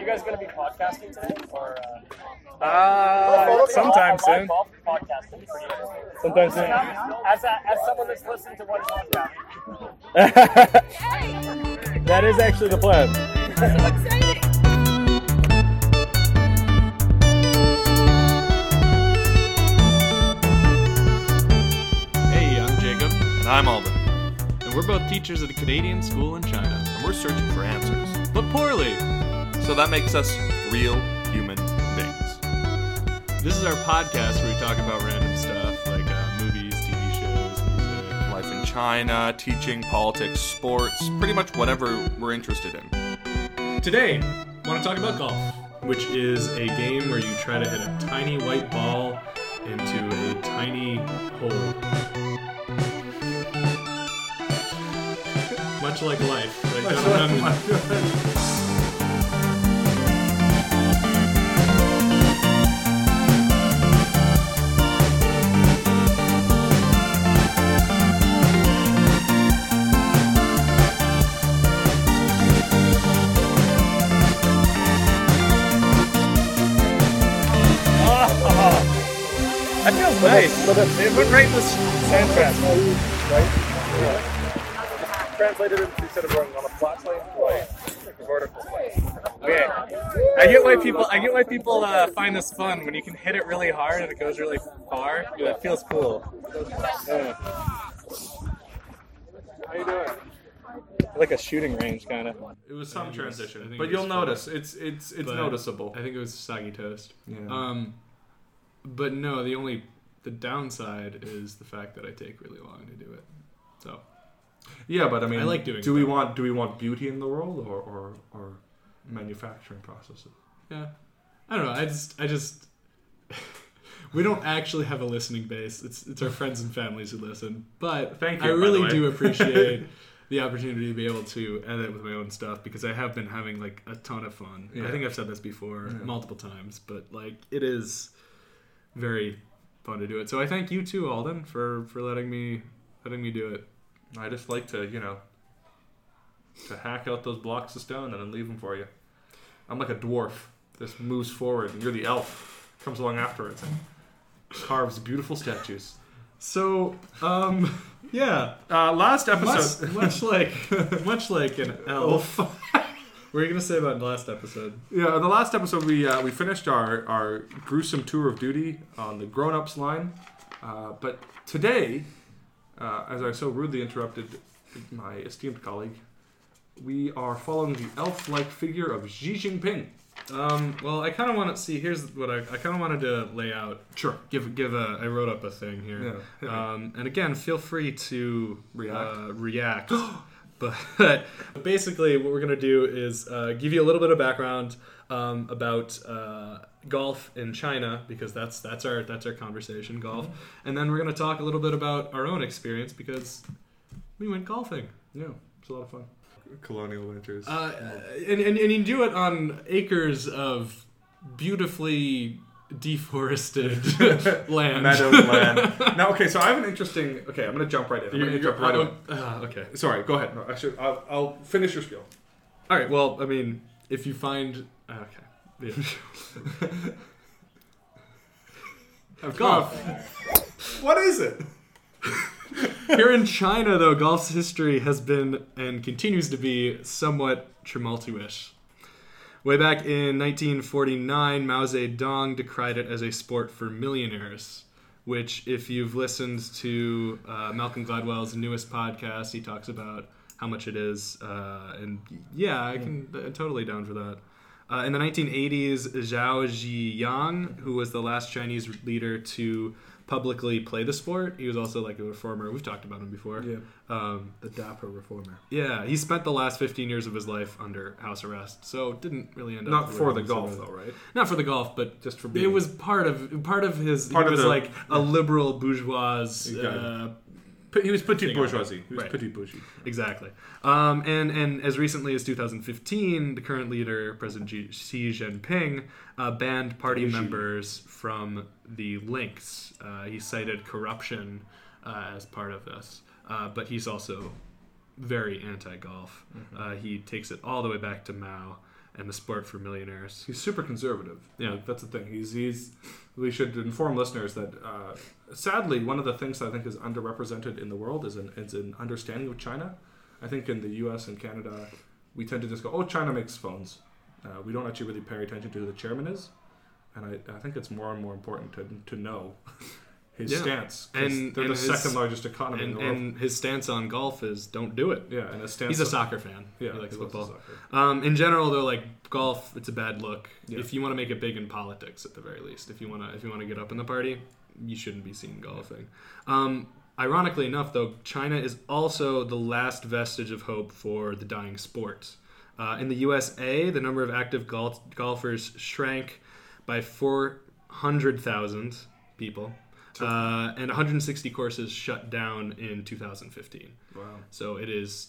you guys going to be podcasting today? Or, uh, Uh, sometime a soon. golf podcast would be pretty interesting. Sometime soon. As, a, as someone that's listened to one podcast, that is actually the plan. Hey, I'm Jacob. And I'm Alden. And we're both teachers at a Canadian school in China. And we're searching for answers. But poorly. So that makes us real human beings. This is our podcast where we talk about random stuff like uh, movies, TV shows, music, life in China, teaching, politics, sports, pretty much whatever we're interested in. Today, I want to talk about golf, which is a game where you try to hit a tiny white ball into a tiny hole. Much like life, right? gentlemen? That feels nice. It went right in the sand trap. Right? Translated it instead of going on a flat plane, like a vertical plane. Okay. I get why people. I get why people uh, find this fun when you can hit it really hard and it goes really far. It feels cool. Yeah. How you doing? Like a shooting range, kind of. It was some I think it was- I transition, think but it you'll was notice it's it's it's But noticeable. I think it was soggy toast. Yeah. Um, but no, the only the downside is the fact that I take really long to do it. So Yeah, but I mean, I like doing Do we want do we want beauty in the world or or, or manufacturing processes? yeah, I don't know. I just I just we don't actually have a listening base. It's it's our friends and families who listen. But Thank you, I really do appreciate the opportunity to be able to edit with my own stuff because I have been having like a ton of fun. Yeah. I think I've said this before Yeah. multiple times, but like it is very fun to do it. So I thank you too, Alden, for for letting me letting me do it. I just like to you know to hack out those blocks of stone and then leave them for you. I'm like a dwarf. This moves forward, and you're the elf. Comes along afterwards and carves beautiful statues. So, um, yeah, Uh, last much, episode. much like much like an elf. what were you gonna say about the last episode? Yeah, in the last episode we uh, we finished our, our gruesome tour of duty on the grown ups line, uh, but today, uh, as I so rudely interrupted my esteemed colleague, we are following the elf like figure of Xi Jinping. Um, well, I kind of want to see. Here's what I, I kind of wanted to lay out. Sure. Give give a. I wrote up a thing here. Yeah. Um, and again, feel free to React. Uh, react. but basically, what we're gonna do is uh, give you a little bit of background um, about uh, golf in China because that's that's our that's our conversation golf, and then we're gonna talk a little bit about our own experience because we went golfing. yeah, it's a lot of fun. Colonial winters. Uh, and, and, and you do it on acres of beautifully deforested land. Meadowland. now, okay, so I have an interesting. Okay, I'm gonna jump right in. I'm gonna You're- jump right in. uh, okay. Sorry, go ahead. No, I should. I'll, I'll finish your spiel. All right. Well, I mean, if you find okay, yeah. golf. What is it? Here in China, though, golf's history has been and continues to be somewhat tumultuous. Way back in 1949, Mao Zedong decried it as a sport for millionaires. Which, if you've listened to uh, Malcolm Gladwell's newest podcast, he talks about how much it is. Uh, and yeah, I can uh, totally down for that. Uh, in the 1980s, Zhao Ziyang, who was the last Chinese leader to publicly play the sport, he was also like a reformer. We've talked about him before. Yeah. Um, The dapper reformer. yeah, he spent the last 15 years of his life under house arrest, so didn't really end up Not for the golf, though, right? Not for the golf, but Just for it was part of part of his. Part he of was the- like a liberal bourgeois. You got it. Uh, he was petit bourgeoisie. He was Right. petit bourgeois. exactly. Um, and and as recently as 2015, the current leader, President Xi Xi Jinping, uh, banned party Xi. members from the links. Uh, he cited corruption uh, as part of this, uh, but he's also very anti-golf. Uh, he takes it all the way back to Mao. and the sport for millionaires. He's super conservative. Yeah. Like, that's the thing. He's he's. We should inform listeners that uh, sadly one of the things that I think is underrepresented in the world is an is an understanding of China. I think in the U.S. and Canada, we tend to just go, "Oh, China makes phones." Uh, we don't actually really pay attention to who the chairman is, and I, I think it's more and more important to to know his Yeah. stance. And- they're and the his- second largest economy in And, the world. and his stance on golf is don't do it. yeah, and his stance. He's a soccer fan. Yeah, he likes he football. Um, in general, though, like golf, it's a bad look. Yeah. If you want to make it big in politics, at the very least, if you want to, if you want to get up in the party, you shouldn't be seen golfing. Um, ironically enough, though, China is also the last vestige of hope for the dying sport. Uh, in the USA, the number of active golf- golfers shrank by 400,000 people, uh, and 160 courses shut down in 2015. Wow. So it is,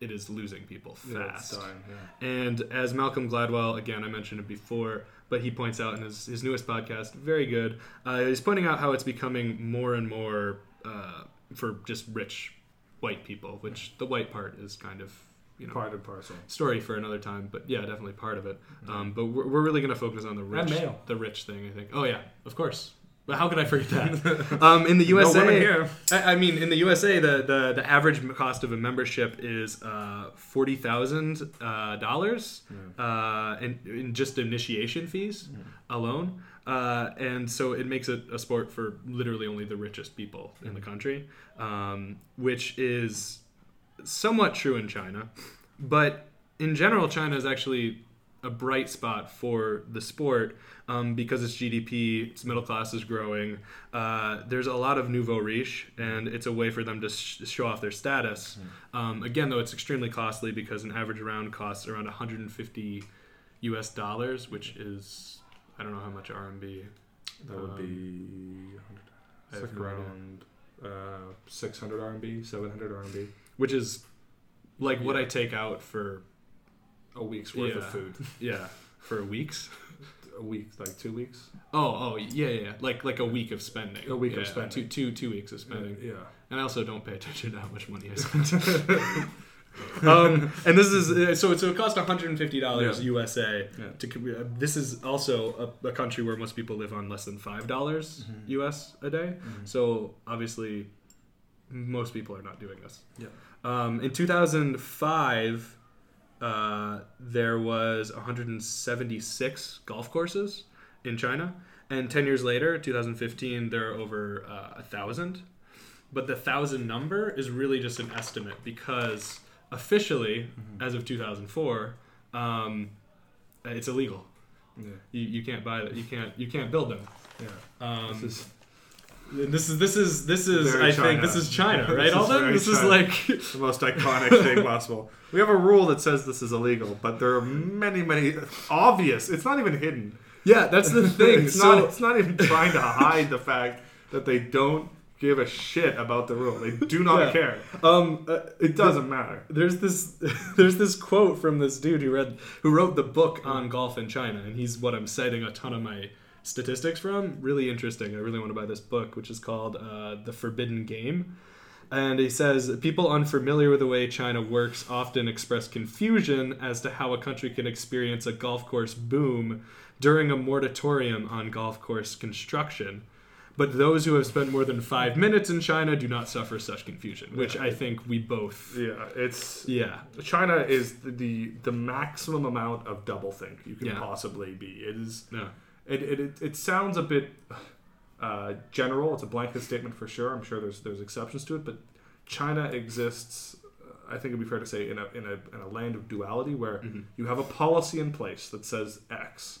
it is losing people Yeah, fast. dying, yeah. And as Malcolm Gladwell, again, I mentioned it before, but he points out in his, his newest podcast, very good, uh, he's pointing out how it's becoming more and more uh, for just rich white people, which the white part is kind of, you know, Part and parcel. story for another time, but yeah, definitely part of it. Um, but we're, we're really going to focus on the rich, the rich thing, I think. Oh yeah, of course. But how could I forget that? um, in the USA, women here. I, I mean, in the USA, the, the, the average cost of a membership is uh, forty thousand uh, dollars, uh, in, in just initiation fees alone. Uh, and so it makes it a sport for literally only the richest people in the country, um, which is somewhat true in China, but in general, China is actually a bright spot for the sport um, because its GDP, its middle class is growing. Uh, there's a lot of nouveau riche, and it's a way for them to sh- show off their status. Um, again, though, it's extremely costly because an average round costs around 150 US dollars, which is I don't know how much RMB. That would Um, be I it's have like around uh, 600 RMB, 700 RMB. which is like what I take out for A week's worth of food. yeah for weeks. A week, like two weeks. Oh, oh, yeah, yeah, yeah. Like like a week of spending. A week of spending. Two, two, two weeks of spending. Yeah. And I also don't pay attention to how much money I spend. um, and this is uh, so. So it cost one hundred and fifty dollars Yeah. USA. Yeah. To uh, this is also a, a country where most people live on less than five dollars Mm-hmm. US a day. So obviously, most people are not doing this. Yeah. Um, in two thousand five, uh, there was one hundred and seventy six golf courses in China, and ten years later, two thousand fifteen, there are over uh, a thousand but the thousand number is really just an estimate because officially, as of 2004, um, it's illegal. Yeah. You, you can't buy that. You can't you can't build them. Yeah. Um, This is this is this is this is Very I think China. this is China, right? is Alden, very this is like the most iconic thing possible. We have a rule that says this is illegal, but there are many, many obvious. It's not even hidden. yeah, that's the thing. it's so not. It's not even trying to hide the fact that they don't give a shit about the rule. They do not Yeah. care. um, uh, It doesn't matter. there's this there's this quote from this dude who read who wrote the book on golf in China, and he's what I'm citing a ton of my statistics from. Really interesting. I really want to buy this book, which is called uh, The Forbidden Game. And he says people unfamiliar with the way China works often express confusion as to how a country can experience a golf course boom during a moratorium on golf course construction. But those who have spent more than five minutes in China do not suffer such confusion, which I think we both. Yeah, it's Yeah. China is the the, the maximum amount of doublethink you can Yeah. possibly be. It is. No. It, it, it, sounds a bit uh, general. It's a blanket statement for sure. I'm sure there's there's exceptions to it, but China exists. I think it'd be fair to say in a in a, in a land of duality where Mm-hmm. you have a policy in place that says X.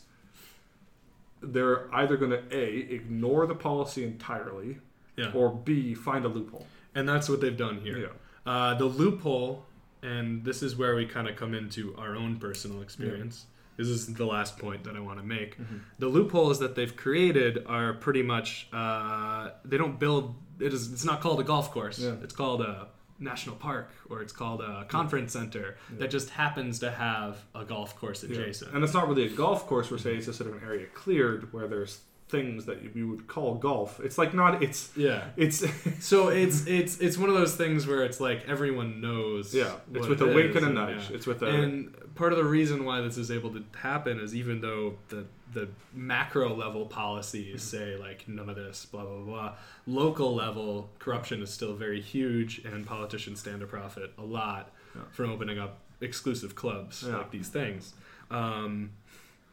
They're either going to a ignore the policy entirely, Yeah. or b find a loophole. And that's what they've done here. Yeah. Uh, the loophole, and this is where we kind of come into our own personal experience. This is the last point that I want to make. Mm-hmm. The loopholes that they've created are pretty much uh, they don't build. It is. It's not called a golf course. Yeah. It's called a national park or it's called a conference center that just happens to have a golf course Yeah. adjacent. And it's not really a golf course per se, it's just sort of an area cleared where there's things that we would call golf. It's like not. It's Yeah. it's So it's it's it's one of those things where it's like everyone knows. yeah. It's with it a wink and a nudge. yeah. It's with a And part of the reason why this is able to happen is even though the the macro level policies Mm-hmm. say like none of this, blah blah blah, local level corruption is still very huge, and politicians stand to profit a lot Yeah. from opening up exclusive clubs Yeah. like these things. Um,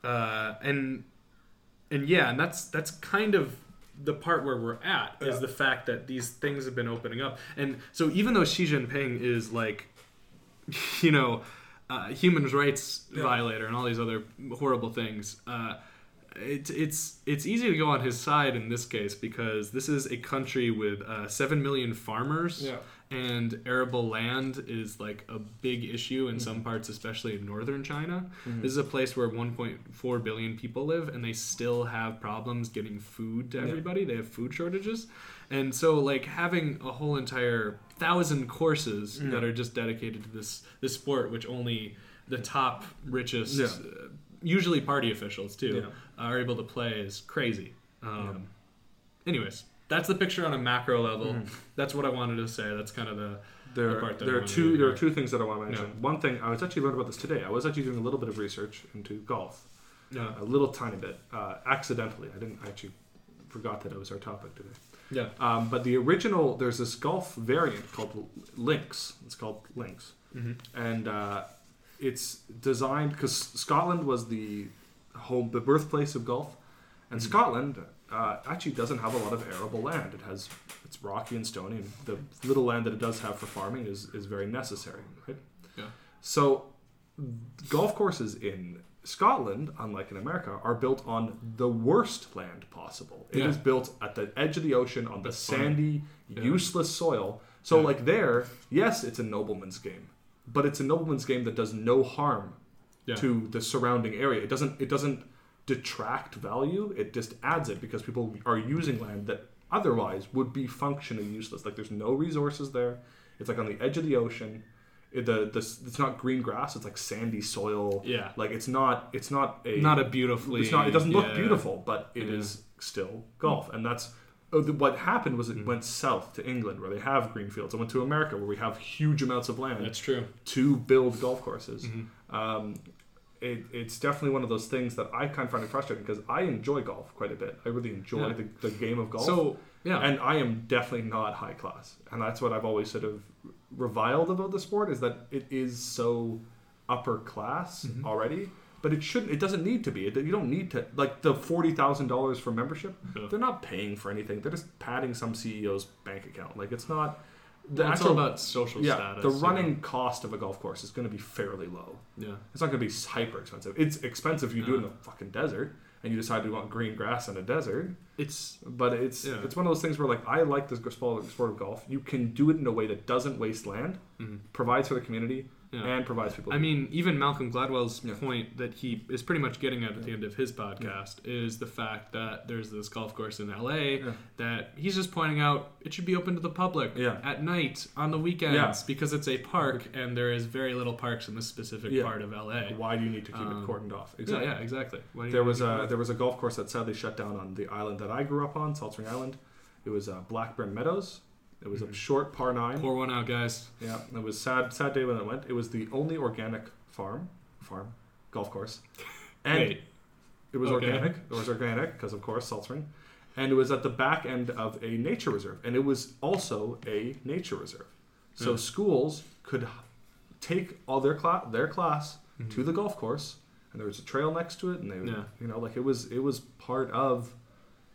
uh, and and yeah, and that's that's kind of the part where we're at is Yeah. the fact that these things have been opening up, and so even though Xi Jinping is like, you know, uh, human rights Yeah. violator and all these other horrible things. Uh, it's it's it's easy to go on his side in this case because this is a country with uh, seven million farmers, Yeah. And arable land is like a big issue in some parts, especially in northern China. This is a place where 1.4 billion people live, and they still have problems getting food to everybody. They have food shortages, and so like having a whole entire thousand courses that are just dedicated to this this sport, which only the top richest, Yeah. uh, usually party officials too, Yeah. are able to play is crazy. Um, Anyways, that's the picture on a macro level. That's what I wanted to say. That's kind of the the There, part that I there are two. There are two things that I want to mention. One thing I was actually learning about this today. I was actually doing a little bit of research into golf, yeah a little tiny bit, uh, accidentally. I didn't I actually forgot that it was our topic today. yeah Um, but the original, there's this golf variant called Links. It's called Links, Mhm. and uh, it's designed because Scotland was the home, the birthplace of golf, and Scotland uh, actually doesn't have a lot of arable land. It has it's rocky and stony, and the little land that it does have for farming is is very necessary, right? Yeah. So, golf courses in Scotland, unlike in America, are built on the worst land possible. It is Yeah. built at the edge of the ocean on the That's funny. sandy, Yeah. useless soil. So, Yeah. like there, yes, it's a nobleman's game, but it's a nobleman's game that does no harm to the surrounding area. It doesn't. It doesn't detract value. It just adds it because people are using land that otherwise would be functionally useless. Like there's no resources there. It's like on the edge of the ocean. It, the, the it's not green grass. It's like sandy soil. Yeah. Like it's not. It's not a. not a beautifully. It's not. It doesn't look yeah. beautiful, but it is Yeah. still golf, and that's. oh, What happened was it Mm. went south to England, where they have green fields. It went to America, where we have huge amounts of land That's true. to build golf courses. Mm-hmm. Um, it, it's definitely one of those things that I kind of find it frustrating because I enjoy golf quite a bit. I really enjoy Yeah. the, the game of golf. So yeah, And I am definitely not high class. And that's what I've always sort of reviled about the sport is that it is so upper class Mm-hmm. already. But it shouldn't. It doesn't need to be. It, you don't need to like the forty thousand dollars for membership. Yeah. They're not paying for anything. They're just padding some CEO's bank account. Like it's not. The it's actual- all about social yeah, status. the running cost of a golf course is going to be fairly low. Yeah. It's not going to be hyper expensive. It's expensive if you do it in the fucking desert and you decide you want green grass in a desert. It's But it's Yeah. it's one of those things where like I like this sport sport of golf. You can do it in a way that doesn't waste land, mm-hmm. provides for the community, Yeah. and provides people. I mean, even Malcolm Gladwell's Yeah. point that he is pretty much getting at at the end of his podcast is the fact that there's this golf course in LA Yeah. that he's just pointing out it should be open to the public Yeah. at night on the weekends Yeah. because it's a park and there is very little parks in this specific Yeah. part of LA. why do you need to keep Um, it cordoned off? Yeah, yeah, exactly. Why do you There was a there was a golf course that sadly shut down on the island that I grew up on, Salt Spring Island. It was uh, Blackburn Meadows. It was a short par nine. pour one out, guys. Yeah, it was sad sad day when it went. It was the only organic farm farm golf course, and Wait, it was okay. organic. It was organic because of course Salt Spring, and it was at the back end of a nature reserve, and it was also a nature reserve. So schools could take all their class their class Mm-hmm. to the golf course, and there was a trail next to it, and they Yeah. you know like it was it was part of.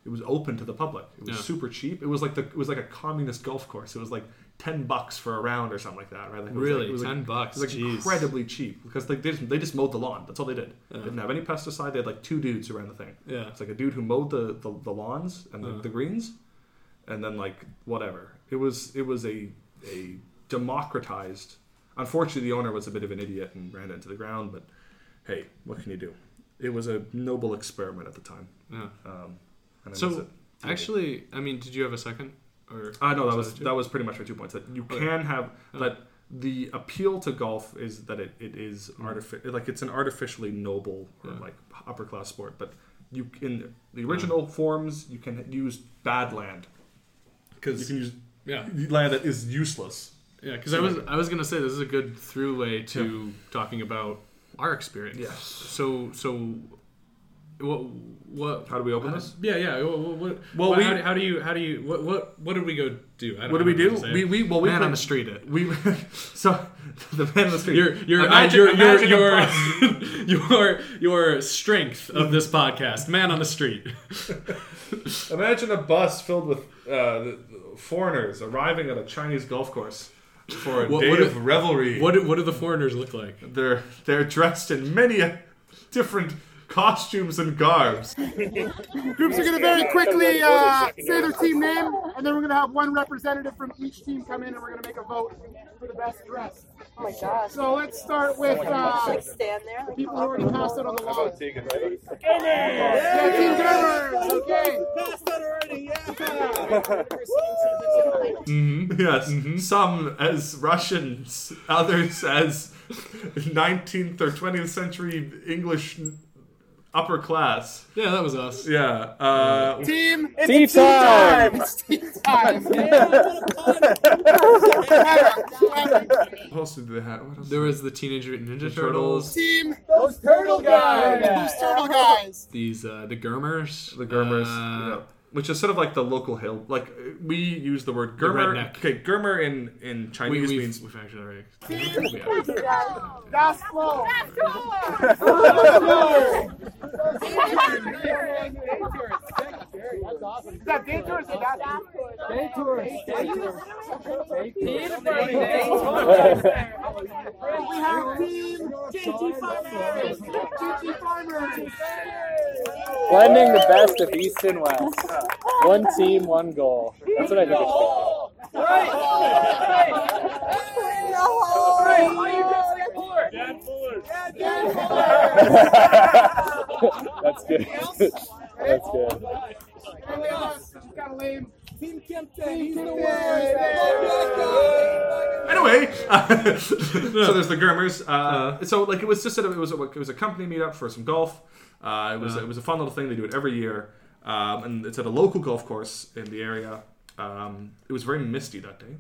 It was open to the public. It was Yeah. super cheap. It was like the it was like a communist golf course. It was like ten bucks for a round or something like that, right? Like it was Really? like, it was like- 10 bucks? It was like Jeez. incredibly cheap because like they just, they just mowed the lawn. That's all they did. Yeah. They didn't have any pesticide. They had like two dudes around the thing. Yeah. It's like a dude who mowed the, the, the lawns and the, Uh. the greens, and then like whatever. It was it was a a democratized. Unfortunately, the owner was a bit of an idiot and ran it into the ground. But hey, what can you do? It was a noble experiment at the time. Yeah. Um, So. Actually, I mean, did you have a second? Or Uh, no, that Was that that was pretty much my two points. That you Okay. can have Oh. that the appeal to golf is that it, it is artific- like it's an artificially noble or Yeah. like upper class sport, but you in the original forms you can use bad land. because You can use yeah, land that is useless. yeah. Because I was I was gonna say this is a good throughway to talking about our experience. Yes. So so. What what? How do we open this? Yeah, yeah. What, what, what, Well, what- we- how, do, how do you how do you what what what did we go do? I don't What do we do? We we well we man played- on the street. It. We so the man on the street. Your your Imagine- uh, your your your, your your strength of this podcast, man on the street. Imagine a bus filled with uh, the- the foreigners arriving at a Chinese golf course for a What- day what of do- revelry. What do- what do the foreigners look like? They're they're dressed in many uh, different costumes and garbs. Groups are going to very quickly uh, say their team name, and then we're going to have one representative from each team come in, and we're going to make a vote for the best dress. Oh my gosh. So let's start with uh, Like stand there. the people who already passed out on the lawn. Tegan, right? Yeah, Team Germers, okay. Mm-hmm. Yes, some as Russians, others as 19th or 20th century English upper class. Yeah, that was us. Yeah. Uh, Team, Team time! it's team time. what else did they have? What else? There was the Teenage Mutant Ninja Turtles. Turtles. team, Those turtle guys! those turtle guys. These uh, the Germers. The Germers, Uh, yeah. Which is sort of like the local hill. Like we use the word Germer. redneck. Okay, Germer in in We, Chinese we've, means we've actually already. Das Flow. Is that Daytours or that? We have team JT Farmers. JT Farmers. Blending the best of East and West. One team, one goal. That's what I think it should be. That's good. That's good. And she's got a lame. Team Kempton. He's the Anyway, so there's the Germers. Uh, so like it was just of it was a, it was a company meetup for some golf. Uh, it was it was a fun little thing. They do it every year, um, and it's at a local golf course in the area. Um, it was very misty that day.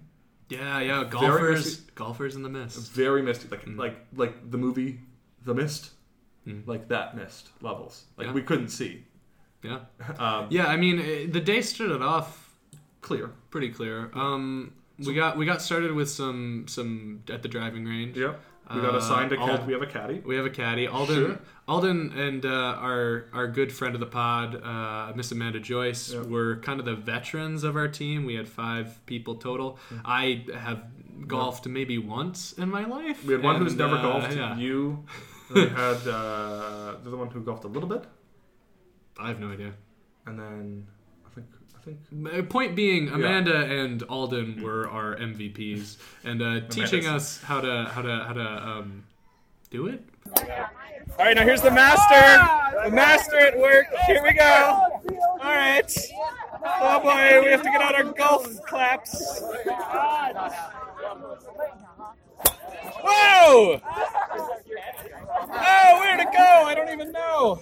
Yeah, yeah. Golfers, golfers in the mist. Very misty, like Mm. like like the movie The Mist, Mm. like that mist levels. Like Yeah. we couldn't see. Yeah, Um, yeah. I mean, eh, the day started off clear. pretty clear. Um, we got we got started with some some at the driving range. Yeah. We got Uh, assigned a cat. We have a caddy. We have a caddy, Alden. Sure. Alden and uh, our our good friend of the pod, uh, Miss Amanda Joyce, Yep. were kind of the veterans of our team. We had five people total. I have golfed maybe once in my life. We had one who's never uh, golfed. Yeah. You. We had uh, the other one who golfed a little bit, I have no idea. and then I think I think Uh, Point being, Amanda and Alden were our MVPs, and uh, teaching us how to how to how to um, do it. All right, now here's the master. The master at work. Here we go. All right. Oh boy, we have to get out our golf claps. Whoa! Oh, where to go? I don't even know.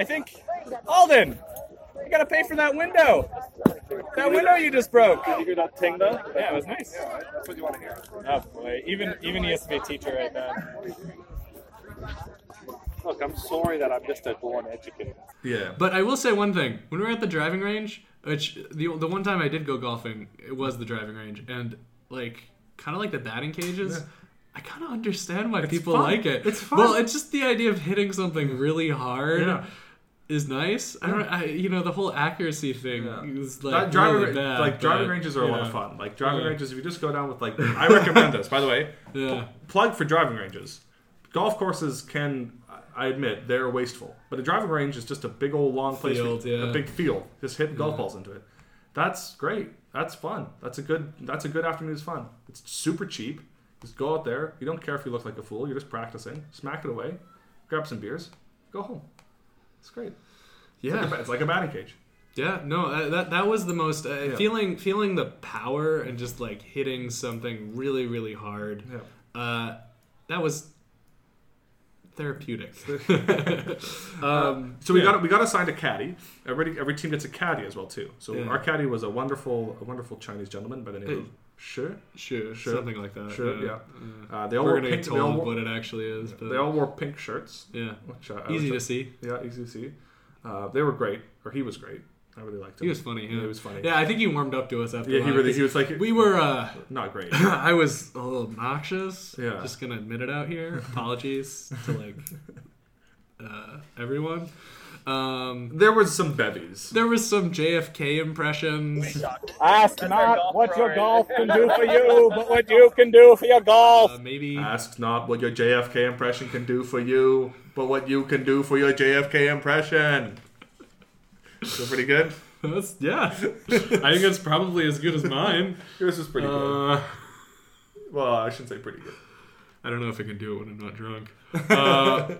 I think Alden. You gotta pay for that window. That window you just broke. Did you hear that ting though? Yeah, it was nice. That's what you want to hear. Oh boy, even even he has to be a teacher right now. Look, I'm sorry that I'm just a born educator. yeah. But I will say one thing: when we were at the driving range, which the the one time I did go golfing, it was the driving range, and like kind of like the batting cages. I kind of understand why people fun. like it. It's fun. Well, it's just the idea of hitting something really hard Yeah. Is nice. I don't, I, you know, the whole accuracy thing Yeah. is like That driving, really bad. like driving but, ranges are a you lot of fun. Like driving Yeah. ranges, if you just go down with like, I recommend this. By the way, Yeah, plug for driving ranges. Golf courses can, I admit, they're wasteful. But a driving range is just a big old long place, Field, yeah. a big field. Just hitting golf balls into it. That's great. That's fun. That's a good. That's a good afternoon's fun. It's super cheap. Just go out there. You don't care if you look like a fool. You're just practicing. Smack it away. Grab some beers. Go home. It's great. It's like a, yeah, it's like a batting cage. yeah. No, that that was the most uh, Yeah. feeling feeling the power and just like hitting something really really hard. Yeah. Uh, that was therapeutic. um, So we yeah. got we got assigned a caddy. Every every team gets a caddy as well too. So Yeah. our caddy was a wonderful a wonderful Chinese gentleman by the name Hey. of Sure. sure, Sure. something like that. Sure, yeah. Uh, they all We're wore gonna pink. get told wore, what it actually is, but they all wore pink shirts. yeah, Which, uh, easy to see. Yeah, easy to see. Uh, they were great, or he was great. I really liked him. He was funny. Yeah, he was funny. Yeah, I think he warmed up to us after. Yeah, he really he was like We were. uh not great. I was a little obnoxious. Yeah. Just gonna admit it out here. Apologies to like uh, everyone. Um, There was some bevies. there was some JFK impressions. Ask not what your golf can do for you, but what you can do for your golf. Uh, maybe Ask not what your JFK impression can do for you, but what you can do for your JFK impression. So pretty good. That's, yeah. I think it's probably as good as mine. Yours is pretty good. Uh, Well, I shouldn't say pretty good. I don't know if I can do it when I'm not drunk. Uh,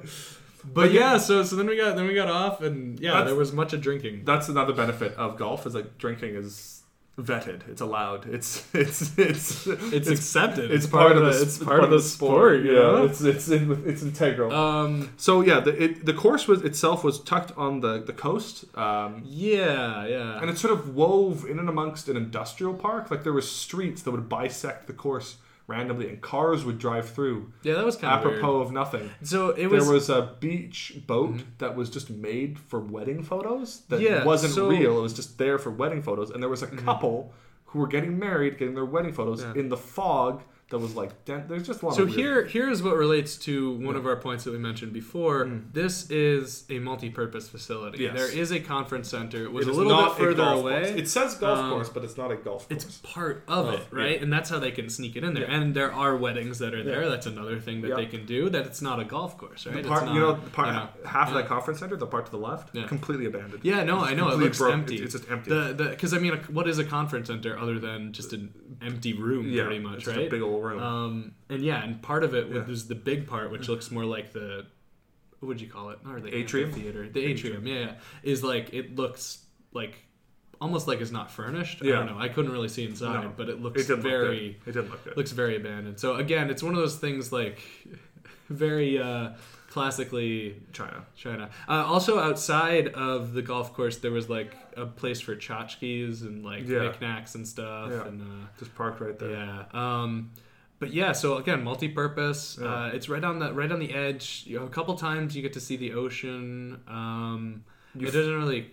but yeah, so so then we got then we got off, and yeah, there was much of drinking. That's another benefit of golf is like drinking is vetted. It's allowed. It's it's it's It's, accepted. It's, part, of the it's part of the sport. You Yeah, know? it's it's in, it's integral. Um. so yeah, the it, the course was itself was tucked on the the coast. Um, Yeah. Yeah. and it sort of wove in and amongst an industrial park. Like there were streets that would bisect the course randomly, and cars would drive through yeah, that was kind of apropos of nothing. So it was. there was a beach boat mm-hmm. that was just made for wedding photos that Yeah, wasn't so- real. It was just there for wedding photos, and there was a mm-hmm. couple who were getting married, getting their wedding photos Yeah. in the fog that was like dent. There's just a lot So of weird- here, here's what relates to one of our points that we mentioned before. This is a multi-purpose facility. Mm. Yes. There is a conference center. It was It a little bit further away. course. It says golf Um, course, but it's not a golf course. It's part of Oh, it, right? yeah. And that's how they can sneak it in there. And there are weddings that are there. That's another thing that Yeah. they can do. That it's not a golf course, right? It's part, not, you know, the part, you know, half of that conference center, the part to the left, Yeah. completely abandoned. Yeah, no, I know it looks broke. empty. It's- it's just empty. The because I mean, a- what is a conference center other than just an empty room, Yeah, pretty much, it's right? a big old room. Um, and yeah, and part of it Yeah. was the big part, which looks more like the what would you call it? Or the Atrium? theater. The atrium, yeah, yeah, is like it looks like almost like it's not furnished. I Yeah. don't know. I couldn't really see inside, No. but it looks it very look good. It didn't look good. looks very abandoned. So again, it's one of those things like very uh, classically China. China. Uh, also, outside of the golf course, there was like a place for tchotchkes and like Yeah. knickknacks and stuff. Yeah. And uh, Just parked right there. yeah. Um, but yeah, so again, multi-purpose. Yeah. Uh, it's right on the right on the edge. You know, a couple times you get to see the ocean. Um, You it doesn't really.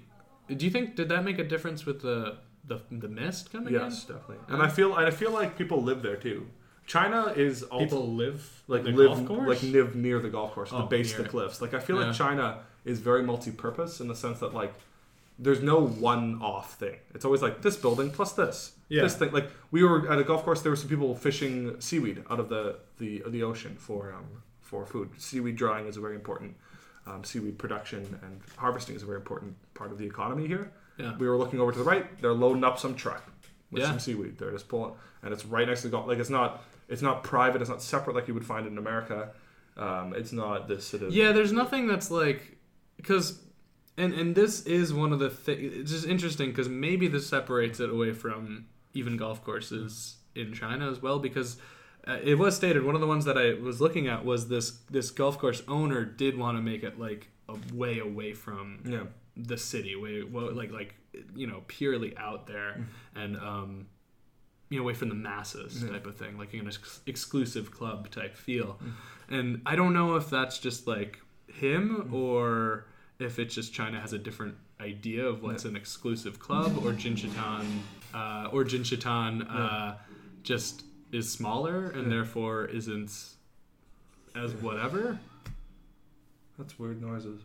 Do you think did that make a difference with the the, the mist coming Yes, in? definitely. And I feel, and I feel like people live there too. China is also People live like the live golf course? like live near the golf course, Oh, the base of the cliffs. Like I feel Yeah. like China is very multi-purpose in the sense that like there's no one-off thing. It's always like this building plus this, Yeah. this thing. Like we were at a golf course, there were some people fishing seaweed out of the the the ocean for um, for food. Seaweed drying is a very important. Um, seaweed production and harvesting is a very important part of the economy here. Yeah. We were looking over to the right. They're loading up some truck with Yeah. some seaweed. They're just pulling, and it's right next to the golf. Like it's not, it's not private. It's not separate like you would find in America. Um, it's not this sort of. Yeah, there's nothing that's like because, and and this is one of the things. It's just interesting because maybe this separates it away from even golf courses in China as well because. Uh, it was stated one of the ones that I was looking at was this this golf course owner did want to make it like a way away from Yeah. the city way well, like like you know purely out there and um you know away from the masses Yeah. type of thing like an ex- exclusive club type feel and i don't know if that's just like him or if it's just china has a different idea of what's an exclusive club or jinshitan uh, or jinshitan uh, just is smaller and therefore isn't as whatever That's weird noises.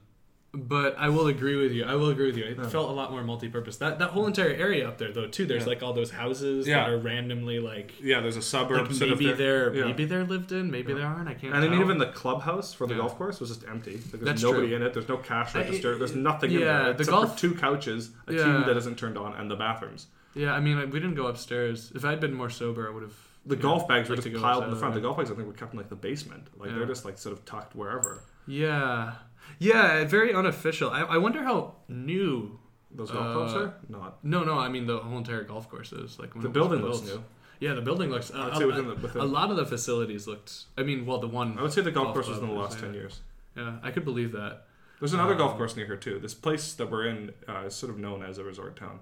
But I will agree with you. I will agree with you. It felt a lot more multi-purpose. That that whole entire area up there, though, too. There's Yeah. like all those houses Yeah. that are randomly like, Yeah, there's a suburb. like sort of maybe they're yeah. maybe they're lived in, maybe they aren't. I can't. And then even the clubhouse for the Yeah. golf course was just empty. Like, there's That's nobody true. in it. There's no cash I- register. There's nothing in yeah, there the golf- for two couches, a Yeah. TV that isn't turned on, and the bathrooms. yeah, I mean, we didn't go upstairs. If I'd been more sober, I would have. The golf bags were just to piled in the front. The golf bags, I think, were kept in like the basement. Like Yeah. they're just like sort of tucked wherever. Yeah, yeah, very unofficial. I, I wonder how new. Those golf Uh, clubs are not. No, no, I mean the whole entire golf course is like when The building looks built. new. Yeah, the building looks. Uh, I'd say a- within the- within- a lot of the facilities looked. I mean, well, the one. I would say the golf, golf course was in the last ten years. Yeah, I could believe that. There's another golf Um, course near here too. This place that we're in uh, is sort of known as a resort town.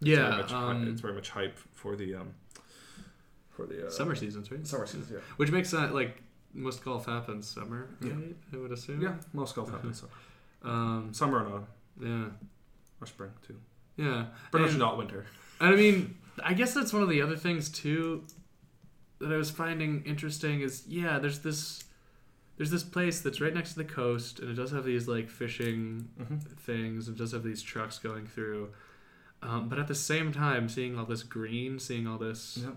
It's Yeah, very much, um, it's very much hype for the um, for the uh, Summer seasons, right? Summer seasons, yeah. Which makes that like most golf happens summer, Yeah. right? I would assume. Yeah, most golf happens summer. Um, Summer and autumn, yeah. or spring too, Yeah. but And- actually not winter. And I mean, I guess that's one of the other things too that I was finding interesting is yeah, there's this there's this place that's right next to the coast and it does have these like fishing things, it does have these trucks going through. Um, but at the same time, seeing all this green, seeing all this Yeah.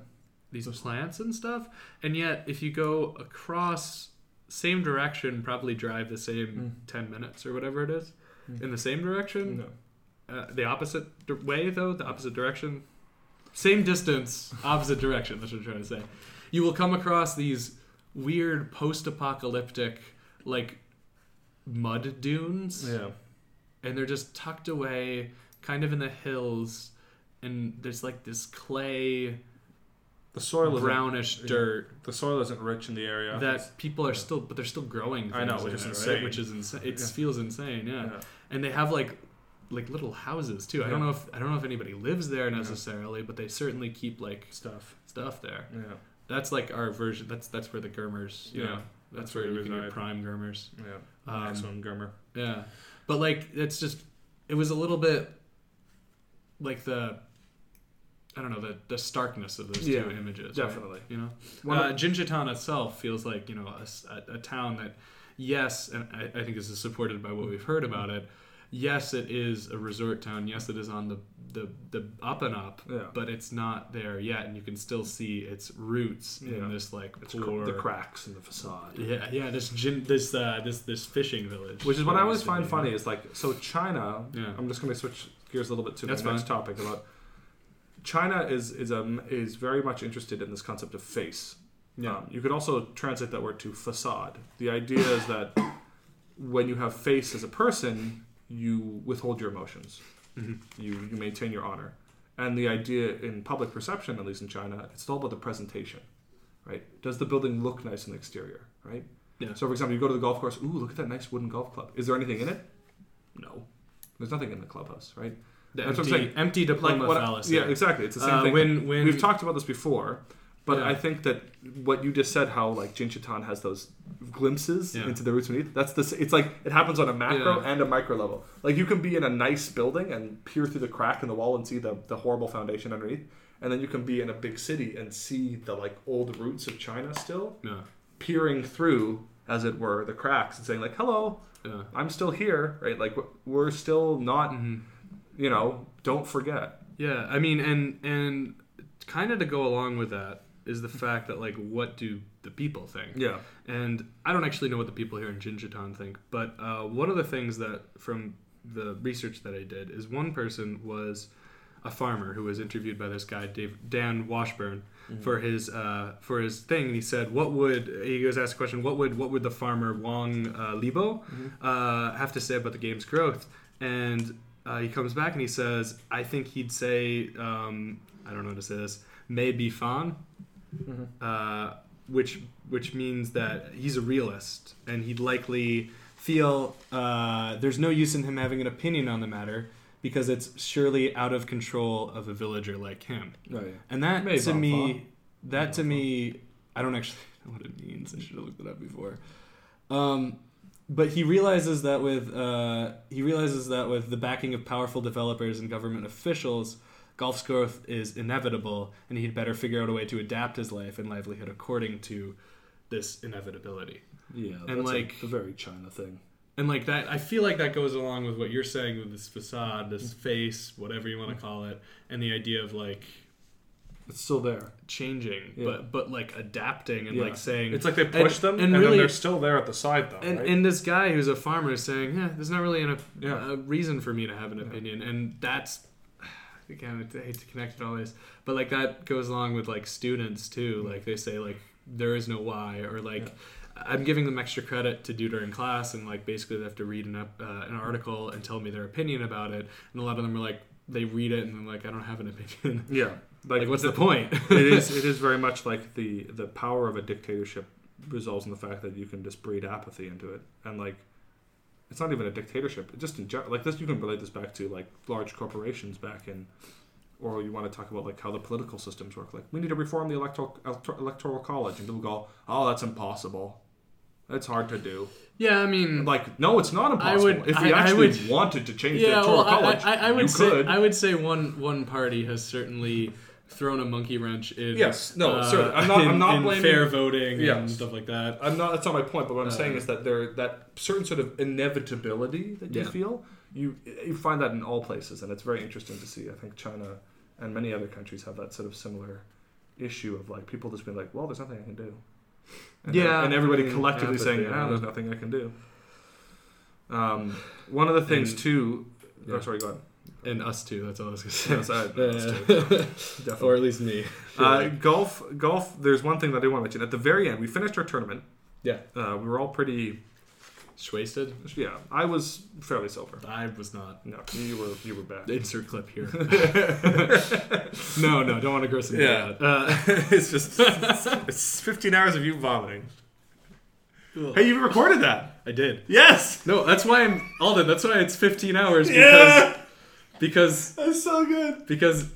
These plants and stuff, and yet if you go across same direction, probably drive the same ten minutes or whatever it is in the same direction, No. uh, the opposite way though? The opposite direction? Same distance opposite direction that's what i'm trying to say. You will come across these weird post-apocalyptic like mud dunes. Yeah. and they're just tucked away kind of in the hills and there's like this clay The soil brownish dirt The soil isn't rich in the area. that people are still but they're still growing I know, which is it, insane. right? which is insane it Yeah. feels insane yeah. Yeah. and they have like like little houses too i don't know if i don't know if anybody lives there necessarily but they certainly keep like stuff. stuff there Yeah. that's like our version that's that's where the gurmers you Yeah. know that's, That's where, where you can get prime gurmers Yeah. Um, Maximum Gurmer. yeah but like it's just it was a little bit like the I don't know the the starkness of those Yeah, two images. right? definitely. you know, One uh, itself feels like you know a, a- a town that, yes, and I, I think this is supported by what we've heard about it. Yes, it is a resort town. Yes, it is on the the, the up and up, Yeah. but it's not there yet, and you can still see its roots Yeah. in this like It's cr- the cracks in the facade. Yeah, yeah. This gin, this uh, this this fishing village, Which is what I always find funny is like so China. Yeah. I'm just going to switch gears a little bit to That's next fine. topic about China is is um is very much interested in this concept of face. Yeah. Um, you could also translate that word to facade. The idea is that when you have face as a person, you withhold your emotions. Mm-hmm. You you maintain your honor. And the idea in public perception, at least in China, it's all about the presentation, right? Does the building look nice in the exterior, right? Yeah. So, for example, you go to the golf course. Ooh, look at that nice wooden golf club. Is there anything in it? No. There's nothing in the clubhouse, right? The That's what I'm empty, saying. empty diploma what I- fallacy. yeah, exactly. It's the same Uh, thing. when- when- We've talked about this before, but Yeah. I think that what you just said, how like Jin Jinshitan has those glimpses Yeah. into the roots beneath. That's the. s- It's like it happens on a macro Yeah. and a micro level. Like you can be in a nice building and peer through the crack in the wall and see the the horrible foundation underneath, and then you can be in a big city and see the like old roots of China still peering through, as it were, the cracks and saying like, "Hello. I'm still here." Right? Like we're- we're still not. Mm-hmm. You know, don't forget. Yeah, I mean, and and kind of to go along with that is the fact that like, what do the people think? Yeah. And I don't actually know what the people here in Jinshitan think, but uh, one of the things that from the research that I did is one person was a farmer who was interviewed by this guy Dave, Dan Washburn for his uh, for his thing. And he said, "What would he was asked a question? What would what would the farmer Wang uh, Libo uh, have to say about the game's growth?" And uh, he comes back and he says, "I think he'd say um, I don't know how to say this. Mei banfa." uh, which which means that he's a realist and he'd likely feel uh, there's no use in him having an opinion on the matter because it's surely out of control of a villager like him. Oh, yeah. And that Maybe to me, that to me, I don't actually know what it means. I should have looked it up before. Um, but he realizes that with uh, he realizes that with the backing of powerful developers and government officials, golf's growth is inevitable, and he'd better figure out a way to adapt his life and livelihood according to this inevitability. Yeah, And, that's like- a, a very China thing. And like that, I feel like that goes along with what you're saying with this facade, this face, whatever you want to call it, and the idea of like It's still there. changing, Yeah. but but like adapting and Yeah. like saying It's like they push and- them, and and, then really- they're still there at the side, though. and, right? and this guy who's a farmer is saying, yeah, there's not really an, Yeah. a reason for me to have an opinion, and that's again, I hate to connect it always, but like that goes along with like students too. Like they say, like there is no why, or like. I'm giving them extra credit to do during class, and like basically they have to read an, uh, an article and tell me their opinion about it. And a lot of them are like, they read it and they're like, I don't have an opinion. yeah, like, what's the point? it is. It is very much like the the power of a dictatorship resolves in the fact that you can just breed apathy into it, and like it's not even a dictatorship. It just in general, like this, you can relate this back to like large corporations back in, or you want to talk about like how the political systems work. Like we need to reform the electoral electoral college, and people go, "Oh, that's impossible. That's hard to do." Yeah, I mean, Like, no, it's not impossible. would- if you I- I actually would- wanted to change the electoral well, I, college, I, I would you say could. I would say one one party has certainly thrown a monkey wrench in. Yes, no, uh, certainly. I'm not- in, I'm not in blaming- fair voting and stuff like that. I'm not. That's not my point. But what I'm saying Uh, is that there that certain sort of inevitability that you Yeah. feel you you find that in all places, and it's very interesting to see. I think China and many other countries have that sort of similar issue of like people just being like, well, there's nothing I can do. And Yeah, and everybody I mean, collectively saying, ah, yeah. there's nothing I can do. Um, one of the things And- too. yeah. Oh, sorry, go ahead. And us too. That's all I was gonna say. Yeah, yeah. or at least me. Uh, golf, golf. There's one thing that I do want to mention. At the very end, we finished our tournament. yeah, Uh, we were all pretty. wasted. Yeah, I was fairly sober. I was not. No, you were you were bad. Insert clip here. no, no, don't want to gross into Yeah. Uh, it's just it's 15 hours of you vomiting. Hey, you recorded that? I did. Yes. No, that's why I'm Alden. That's why it's 15 hours because Yeah. Because That's so good. because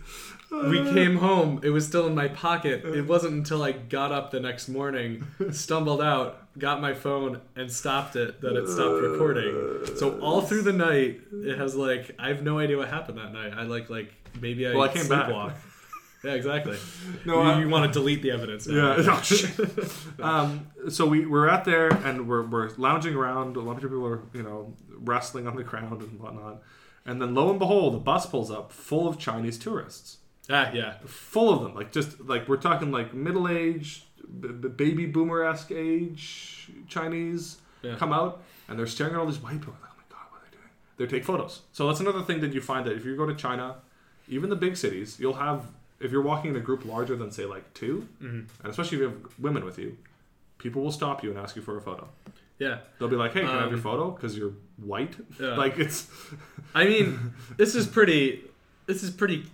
we uh, came home. It was still in my pocket. It uh. wasn't until I got up the next morning, stumbled out, got my phone, and stopped it that it stopped uh. recording. So all through the night, it has like I have no idea what happened that night. I like like maybe I Well, I came back. sleepwalk. Yeah, exactly. No, you, I- you want to delete the evidence. Now. Yeah. Shit. um, so we we're out there and we're, we're lounging around. A lot of people are you know wrestling on the ground and whatnot. And then lo and behold, a bus pulls up full of Chinese tourists. Ah, yeah. Full of them, like just like we're talking like middle aged, b- b- baby boomer esque age Chinese Yeah. come out and they're staring at all these white people. Like, oh my god, what are they doing? They take photos. So that's another thing that you find that if you go to China, even the big cities, you'll have if you're walking in a group larger than say like 2 and especially if you have women with you, people will stop you and ask you for a photo. Yeah. They'll be like, "Hey, can I have your Um, photo? Because you're white." Yeah. Like it's I mean, this is pretty. This is pretty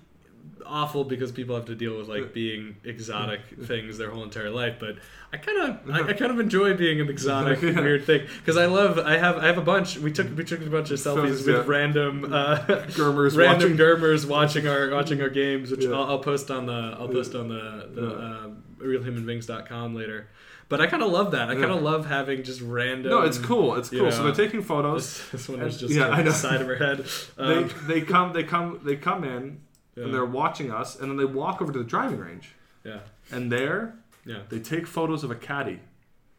awful because people have to deal with like being exotic things their whole entire life. But I kind of, I, I kind of enjoy being an exotic Yeah. weird thing because I love. I have, I have a bunch. We took, we took a bunch of selfies Selfies, with random, uh, Germers random watching. Germers watching our watching our games, which Yeah. I'll, I'll post on the, I'll post on the, the um, realhumanbeings.com later. But I kind of love that. I kind of love having just random. no, it's cool. It's you cool. So they're taking photos. This, this one was And- just yeah, yeah, the side of her head. they Um, they come they come they come in Yeah. and they're watching us and then they walk over to the driving range yeah, and there yeah, they take photos of a caddy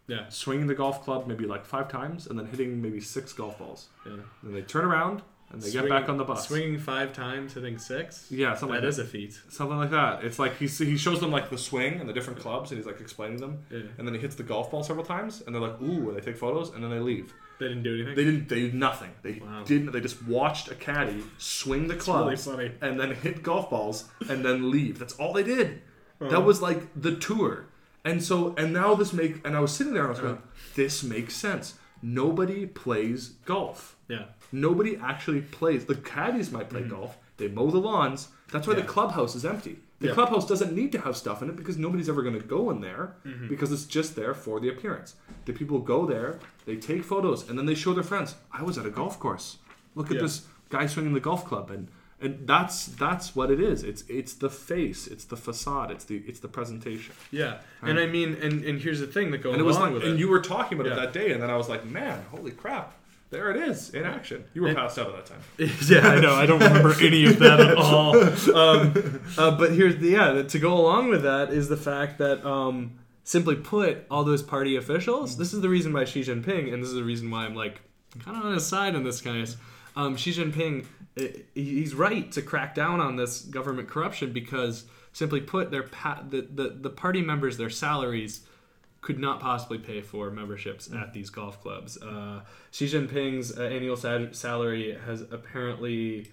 yeah, swinging the golf club maybe like five times and then hitting maybe six golf balls. yeah. Then they turn around and they get back on the bus. Swinging five times, hitting six. Yeah, something That like is a feat. something like that. It's like he he shows them like the swing and the different clubs and he's like explaining them. Yeah. And then he hits the golf ball several times and they're like ooh and they take photos and then they leave. They didn't do anything. They didn't. They did nothing. They Wow. didn't. They just watched a caddy swing the club. really clubs funny. and then hit golf balls and then leave. That's all they did. That was like the tour. And so and now this make and I was sitting there and I was uh-huh. going, this makes sense. Nobody plays golf. Yeah, Nobody actually plays. The caddies might play golf. They mow the lawns. That's why the. Yeah. clubhouse is empty. The Yeah. clubhouse doesn't need to have stuff in it because nobody's ever going to go in there Mm-hmm. because it's just there for the appearance. The people go there, they take photos, and then they show their friends. I was at a golf course. Look at Yeah. this guy swinging the golf club, and and that's that's what it is. It's it's the face, it's the facade, it's the it's the presentation. yeah. And I mean, and, and here's the thing that goes And it was along like, with and it. you were talking about Yeah. it that day, and then I was like, man, holy crap, there it is in action. You were passed out at that time. yeah, I know. I don't remember any of that at all. Um, uh, but here's the yeah. To go along with that is the fact that, um, simply put, all those party officials. This is the reason why Xi Jinping, and this is the reason why I'm like kind of on his side in this case. Um, Xi Jinping, he's right to crack down on this government corruption because, simply put, their pa- the, the the party members their salaries could not possibly pay for memberships at these golf clubs. Uh, Xi Jinping's uh, annual sal- salary has apparently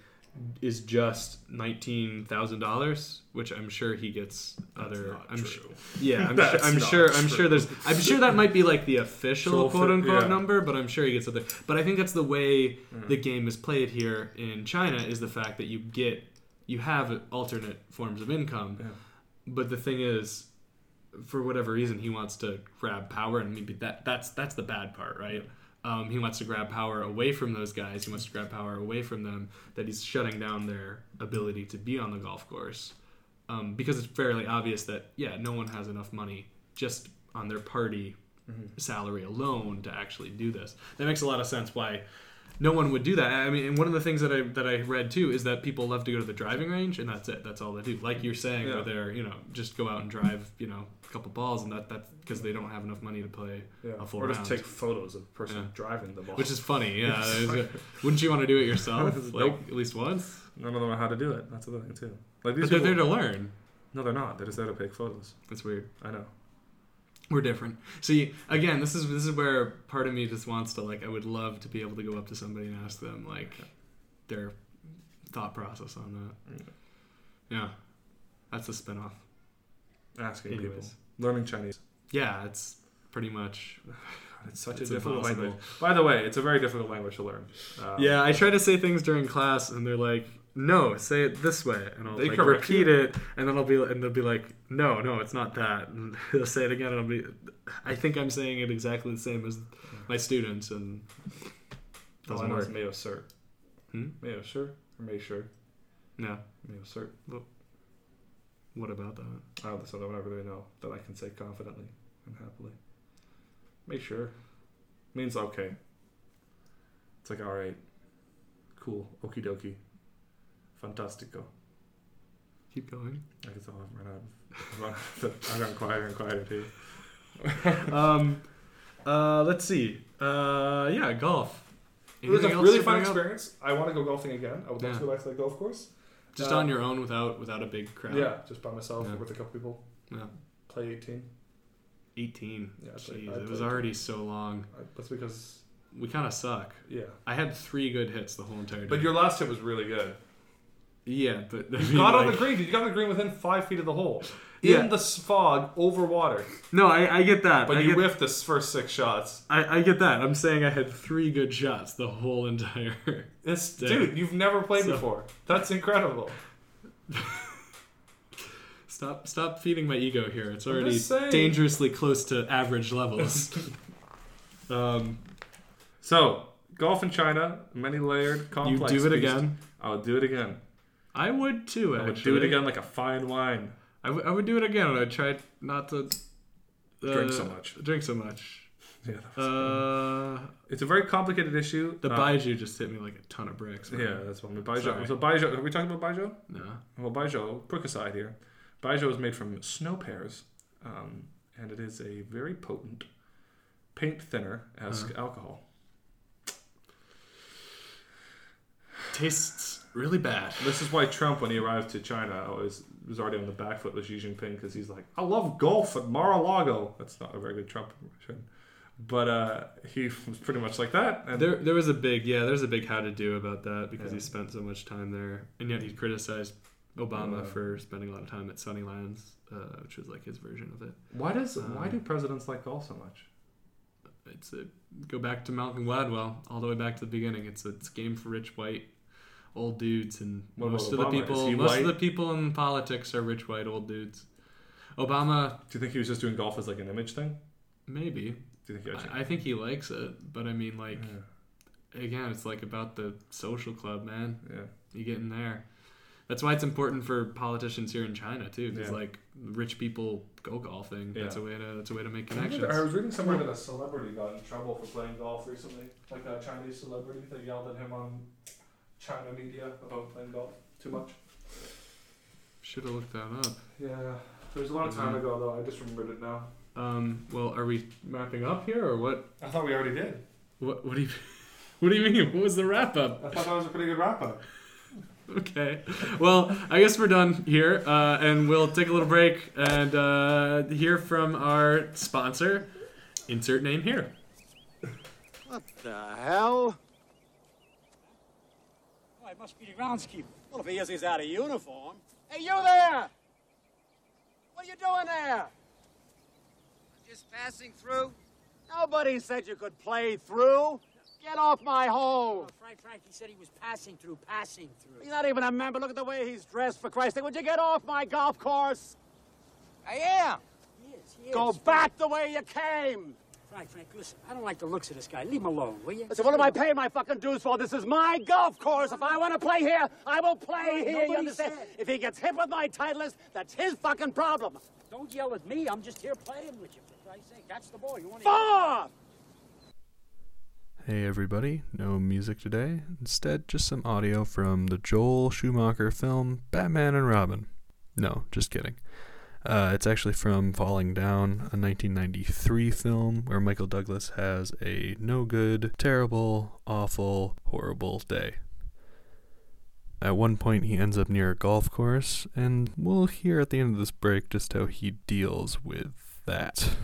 is just nineteen thousand dollars, which I'm sure he gets other. I'm true. Sure, yeah, I'm, sure, I'm sure. I'm sure there's. I'm sure that might be like the official quote unquote yeah. number, but I'm sure he gets other. But I think that's the way the game is played here in China is the fact that you get you have alternate forms of income, but the thing is for whatever reason he wants to grab power and maybe that that's that's the bad part right um, he wants to grab power away from those guys. He wants to grab power away from them. That he's shutting down their ability to be on the golf course um, because it's fairly obvious that yeah, no one has enough money just on their party salary alone to actually do this. That makes a lot of sense. Why no one would do that. I mean, and one of the things that I that I read too is that people love to go to the driving range, and that's it. That's all they do. Like you're saying, Yeah. where they're you know just go out and drive you know a couple balls, and that that's because they don't have enough money to play Yeah. a full round. Or just round. take photos of the person Yeah. driving the ball. which is funny. Yeah, wouldn't you want to do it yourself? Nope. like at least once. None of them know how to do it. That's the thing too. Like these But they're there to learn. no, they're not. They're just there to take photos. That's weird. I know. We're different. See, again, this is this is where part of me just wants to like. I would love to be able to go up to somebody and ask them like their thought process on that. Yeah, that's a spinoff. Asking Anyways. people, learning Chinese. Yeah, it's pretty much. It's such It's a difficult impossible. language. By the way, it's a very difficult language to learn. Um, Yeah, I try to say things during class, and they're like, "No, say it this way," and I'll They like, repeat it, and then I'll be, and they'll be like, "No, no, it's not that," and they'll say it again, and I'll be, I think I'm saying it exactly the same as my students, and doesn't is work. Mayo Sir. Hmm? Mayo Sir or May Sure? No, Mayo Sir. what about that? Oh, I never really know that I can say confidently and happily. Make sure means okay. It's like all right, cool, okie dokie, fantastico. Keep going. I guess I'll have run out. I've I've gone quieter and quieter too. um, uh, let's see. Uh, yeah, golf. It was a else really to fun bring up? experience. I want to go golfing again. I would love Yeah. to go back to that golf course. Just Uh, on your own without without a big crowd. Yeah, just by myself Yeah. with a couple people. Yeah. Play 18. 18. Yeah, I played- Jeez, I it was played- already so long. Uh, That's because We kind of suck. yeah. I had three good hits the whole entire day. But your last hit was really good. Yeah, but I You mean, got on the green. You got on the green within five feet of the hole. Yeah. In the fog, over water. No, I, I get that. But I you get, whiffed the first six shots. I, I get that. I'm saying I had three good shots the whole entire. Damn. dude, you've never played So- before. That's incredible. Stop stop feeding my ego here. It's already dangerously close to average levels. um, So, golf in China, many layered, complex. you do it beast. again. I'll do it again. I would too. I Actually. would do it again like a fine wine. I would- I would do it again, and I'd try not to uh, Drink so much. Drink so much. Yeah, Uh, it's a very complicated issue. the Uh, Baijiu just hit me like a ton of bricks. man. Yeah, that's one. Baijiu. Sorry. So Baijiu. Are we talking about Baijiu? No. Well, Baijiu. Quick aside here. Baijiu is made from snow pears, um, and it is a very potent paint thinner esque Uh-huh. alcohol. Tastes really bad. This is why Trump, when he arrived to China, always was already on the back foot with Xi Jinping because he's like, "I love golf at Mar-a-Lago." That's not a very good Trump impression, but uh, he was pretty much like that. And There, there was a big, yeah, there's a big how to do about that because Yeah. he spent so much time there, and yet he criticized Obama Uh. for spending a lot of time at Sunnylands, uh, which was like his version of it. why does Um, why do presidents like golf so much? It's a go back to Malcolm Gladwell all the way back to the beginning. It's a, it's a game for rich white old dudes, and What most about of the Obama? Is people, most white? of the people in politics are rich white old dudes. Obama, Do you think he was just doing golf as like an image thing? maybe. Do you think he actually? I, I think he likes it, but I mean, like, yeah. again, it's like about the social club, man. yeah. You get in there. That's why it's important for politicians here in China too, because Yeah. like rich people go golfing. Yeah. That's a way to that's a way to make connections. I connections. was reading somewhere that a celebrity got in trouble for playing golf recently, like a Chinese celebrity. They yelled at him on China media about playing golf too much. Should have looked that up. Yeah, it was a long time Mhm. ago though. I just remembered it now. Um, well, are we wrapping up here or what? I thought we already did. What, what do you What do you mean? What was the wrap up? I thought that was a pretty good wrap up. Okay. Well, I guess we're done here, uh, and we'll take a little break and uh, hear from our sponsor. Insert name here. What the hell? It must be the groundskeeper. Well, if he is, he's out of uniform. Hey, you there! What are you doing there? I'm Just passing through. Nobody said you could play through. Get off my hole. Oh, Frank Frankie said he was passing through, passing through. He's not even a member. Look at the way he's dressed, for Christ's sake. Would you get off my golf course? I am. He is, he is. Go back the way you came. Frank, Frank, listen. I don't like the looks of this guy. Leave him alone, will you? Listen, what am I paying my fucking dues for? This is my golf course. If I want to play here, I will play here. You understand? said. If he gets hit with my Titleist, that's his fucking problem. Don't yell at me. I'm just here playing with you, for Christ's sake. Catch the ball. You want to... Four! Hey everybody, no music today. Instead, just some audio from the Joel Schumacher film Batman and Robin. No, just kidding. Uh, it's actually from Falling Down, a 1993 film where Michael Douglas has a no good, terrible, awful, horrible day. At one point, he ends up near a golf course, and we'll hear at the end of this break just how he deals with that.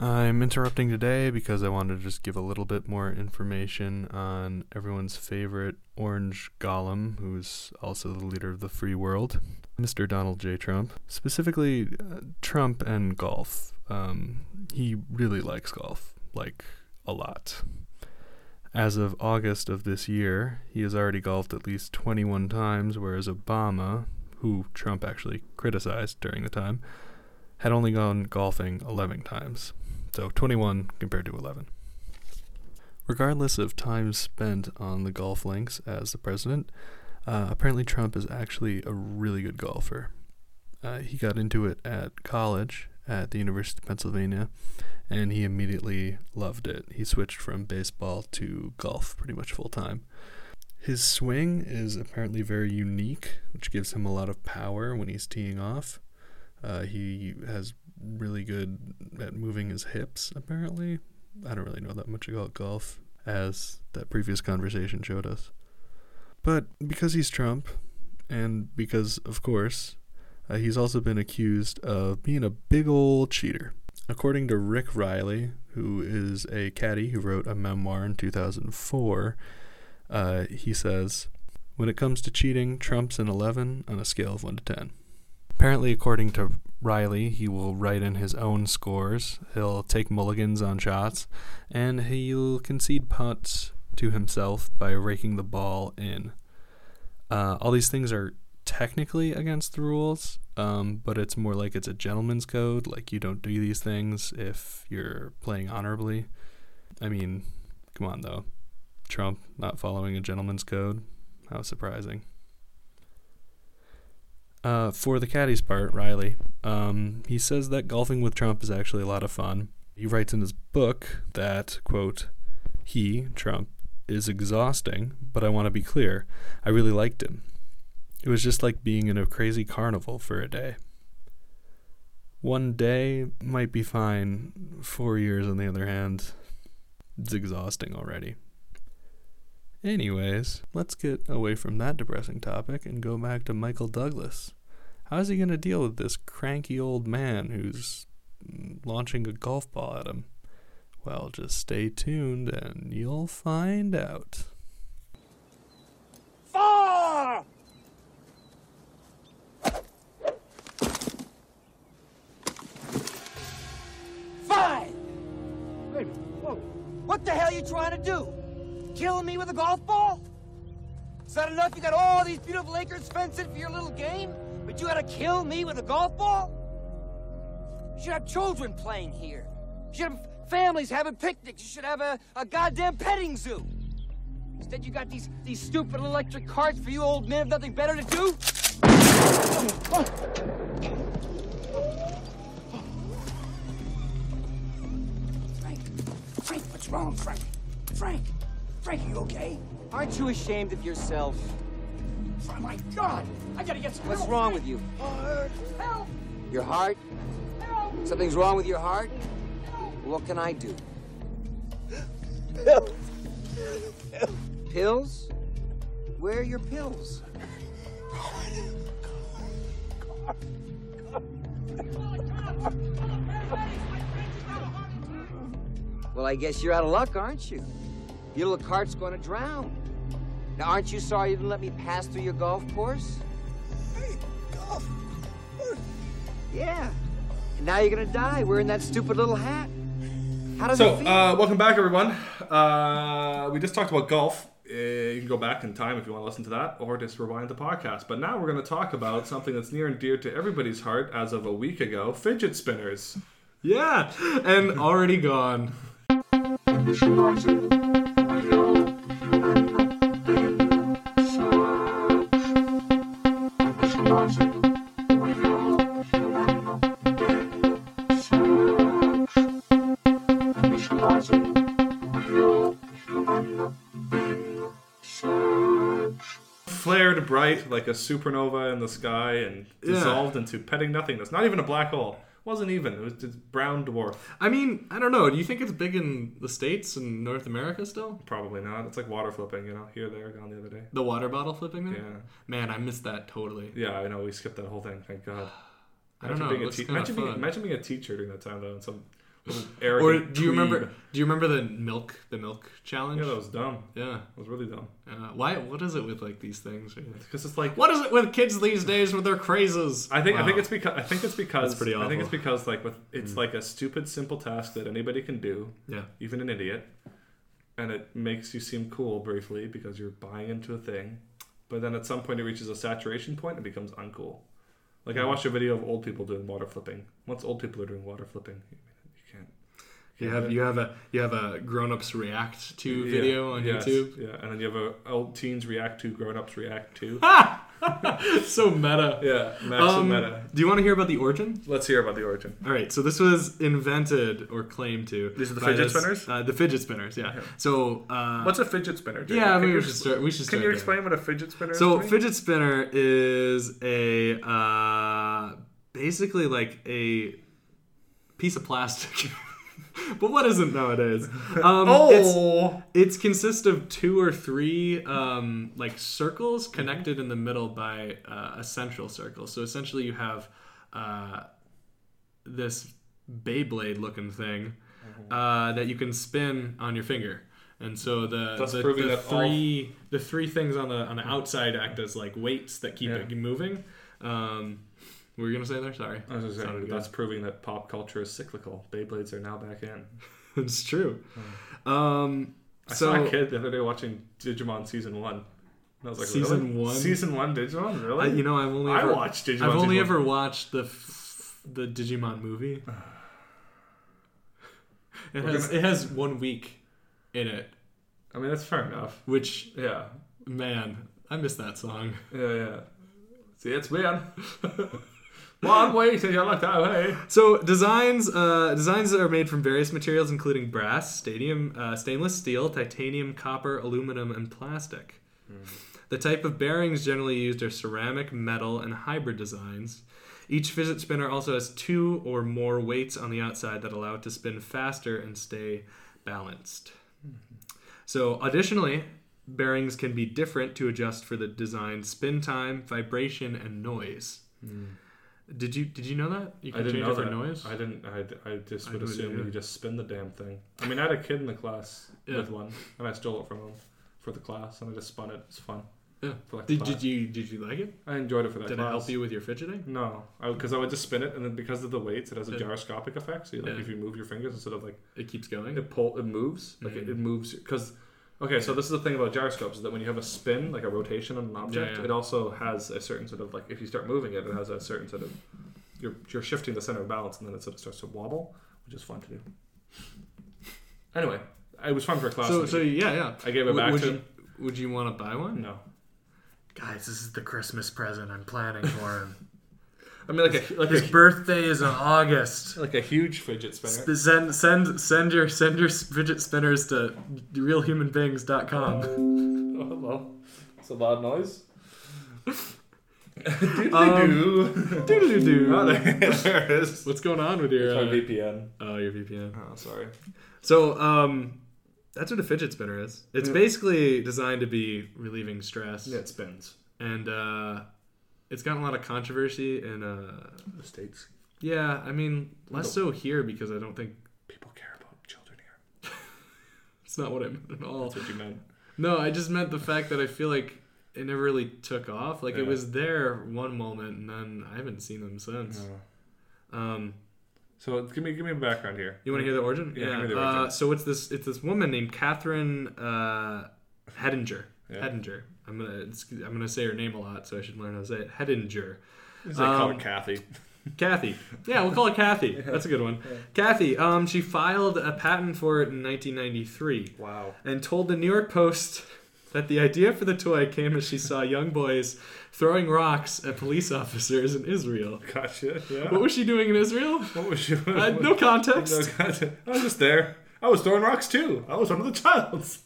I'm interrupting today because I wanted to just give a little bit more information on everyone's favorite orange golem, who's also the leader of the free world, Mr. Donald J. Trump. Specifically, uh, Trump and golf. Um, he really likes golf, like a lot. As of August of this year, he has already golfed at least 21 times, whereas Obama, who Trump actually criticized during the time, had only gone golfing 11 times. So 21 compared to 11. Regardless of time spent on the golf links as the president, uh, apparently Trump is actually a really good golfer. Uh, he got into it at college at the University of Pennsylvania, and he immediately loved it. He switched from baseball to golf pretty much full time. His swing is apparently very unique, which gives him a lot of power when he's teeing off. Uh, he has really good at moving his hips, apparently. I don't really know that much about golf, as that previous conversation showed us. But because he's Trump, and because, of course, uh, he's also been accused of being a big old cheater. According to Rick Reilly, who is a caddy who wrote a memoir in 2004, uh, he says, When it comes to cheating, Trump's an 11 on a scale of 1 to 10. Apparently, according to Reilly, he will write in his own scores, he'll take mulligans on shots, and he'll concede putts to himself by raking the ball in. Uh, all these things are technically against the rules, um, but it's more like it's a gentleman's code. Like, you don't do these things if you're playing honorably. I mean, come on, though. Trump not following a gentleman's code? How surprising. Uh, for the caddy's part, Reilly, um, he says that golfing with Trump is actually a lot of fun. He writes in his book that, quote, he, Trump, is exhausting, but I want to be clear. I really liked him. It was just like being in a crazy carnival for a day. One day might be fine. Four years, on the other hand, it's exhausting already. Anyways, let's get away from that depressing topic and go back to Michael Douglas. How's he going to deal with this cranky old man who's launching a golf ball at him? Well, just stay tuned and you'll find out. Four! Five! Wait. Whoa. What the hell are you trying to do? Kill me with a golf ball? Is that enough? You got all these beautiful acres fenced for your little game, but you gotta kill me with a golf ball? You should have children playing here. You should have families having picnics. You should have a, a goddamn petting zoo. Instead, you got these, these stupid electric carts for you old men have nothing better to do? Frank. Frank, what's wrong, Frank? Frank. Frank, you okay? Aren't you ashamed of yourself? Oh, my God. I gotta get some What's help. wrong with you? Heart. Help. Your heart? Help! Something's wrong with your heart? What can I do? Pills? Where are your pills? Well, I guess you're out of luck, aren't you? Your little cart's going to drown. Now, aren't you sorry you didn't let me pass through your golf course? Hey, Golf. course? Yeah. And now you're going to die wearing that stupid little hat. How does So, it feel? uh, welcome back, everyone. Uh, we just talked about golf. Uh, you can go back in time if you want to listen to that, or just rewind the podcast. But now we're going to talk about something that's near and dear to everybody's heart as of a week ago fidget spinners. Yeah, and already gone. Bright like a supernova in the sky and Yeah. dissolved into petting nothingness. Not even a black hole. Wasn't even. It was just brown dwarf. I mean, I don't know. Do you think it's big in the states and North America still? Probably not. It's like water flipping, you know, here, there, gone the other day. The water bottle flipping there? Yeah. Man, I missed that totally. Yeah, I know. We skipped that whole thing. Thank God. I don't Imagine know, Being a te- imagine, being, imagine being a teacher during that time though, and some Or do you remember? Do you remember the milk? The milk challenge? Yeah, that was dumb. Yeah, It was really dumb. Uh, why? What is it with like these things? Because it's like What is it with kids these days with their crazes? I think I think it's because I think it's because That's pretty I think it's because like with it's like a stupid simple task that anybody can do, Yeah. even an idiot, and it makes you seem cool briefly because you're buying into a thing, but then at some point it reaches a saturation point and becomes uncool. Like I watched a video of old people doing water flipping. Once old people are doing water flipping. You have you have a you have a grown ups react to Yeah, video on yes, YouTube. Yeah, and then you have a old teens react to, grown ups react to. so meta. Yeah, max Um, meta. Do you want to hear about the origin? Let's hear about the origin. All right, so this was invented or claimed to. These are the fidget this- spinners? Uh, the fidget spinners, yeah. So uh, What's a fidget spinner? Yeah, maybe you we should start. We should Can start you there. explain what a fidget spinner is? So to fidget spinner is a uh, basically like a piece of plastic. but what isn't nowadays? Um, Oh! it's, it's consists of two or three um, like circles connected in the middle by uh, a central circle. So essentially, you have uh, this Beyblade looking thing uh, that you can spin on your finger. And so the Thus the, the that all- three the three things on the on the outside act as like weights that keep Yeah. it moving. Um, what were you gonna say there? Sorry, I was just saying, good. that's proving that pop culture is cyclical. Beyblades are now back in. it's true. Um, I so saw a kid the other day watching Digimon season one. And I was like, Season really? one? Season one Digimon, really? I, you know, I've only I ever, watched Digimon. I've only season ever watched the f- the Digimon movie. It We're has gonna- it has one week in it, I mean, that's fair enough. which Yeah, man, I miss that song. yeah, yeah. See, it's been one way to you like that way. So designs uh, designs are made from various materials, including brass, stadium, uh, stainless steel, titanium, copper, aluminum, and plastic. The type of bearings generally used are ceramic, metal, and hybrid designs. Each fidget spinner also has two or more weights on the outside that allow it to spin faster and stay balanced. So, additionally, bearings can be different to adjust for the design spin time, vibration, and noise. Did you did you know that you I didn't change know it for that. noise? I didn't. I, I just I would assume you just spin the damn thing. I mean, I had a kid in the class Yeah. with one, and I stole it from him for the class, and I just spun it. It's fun. Yeah. For like Did, class. did you did you like it? I enjoyed it for that Did class. it help you with your fidgeting? No, because I, would just spin it, and then because of the weights, it has a Yeah. gyroscopic effect. So, you, like, Yeah. if you move your fingers instead of like It keeps going. it pull, it moves. Like it, Mhm. it moves because. Okay, so this is the thing about gyroscopes is that when you have a spin, like a rotation on an object, yeah. it also has a certain sort of like if you start moving it, it has a certain sort of you're you're shifting the center of balance, and then it sort of starts to wobble, which is fun to do. Anyway, it was fun for a class. So so yeah yeah. I gave it W- back would to you him. would you want to buy one? No, Guys, this is the Christmas present I'm planning for him. I mean like a like His a birthday is in August. like a huge fidget spinner. Send send send your send your fidget spinners to realhumanbeings.com. Oh, hello. It's a loud noise. Um. Oh, there, there it is. What's going on with your My uh, VPN. oh your VPN? Oh, sorry. So um, that's what a fidget spinner is. It's Yeah. basically designed to be relieving stress, Yeah, it spins. and uh, it's gotten a lot of controversy. in uh, The states. yeah, I mean less so here because I don't think People care about children here. it's not what I meant at all. That's what you meant. No, I just meant the fact that I feel like it never really took off. Like it was there one moment, and then I haven't seen them since. Um, So give me give me a background here. you want to hear the origin? Yeah, me the Uh, so it's this it's this woman named Catherine uh, Hettinger. Yeah. Hettinger. I'm gonna it's, I'm gonna say her name a lot, so I should learn how to say it. Hettinger. They call Um, her Kathy. Kathy. Yeah, we'll call it Kathy. That's a good one. Kathy. Um, she filed a patent for it in 1993. Wow. And told the New York Post that the idea for the toy came as she saw young boys throwing rocks at police officers in Israel. Gotcha. Yeah. What was she doing in Israel? What was you? Uh, no context. No context. I was just there. I was throwing rocks too. I was one of the childs.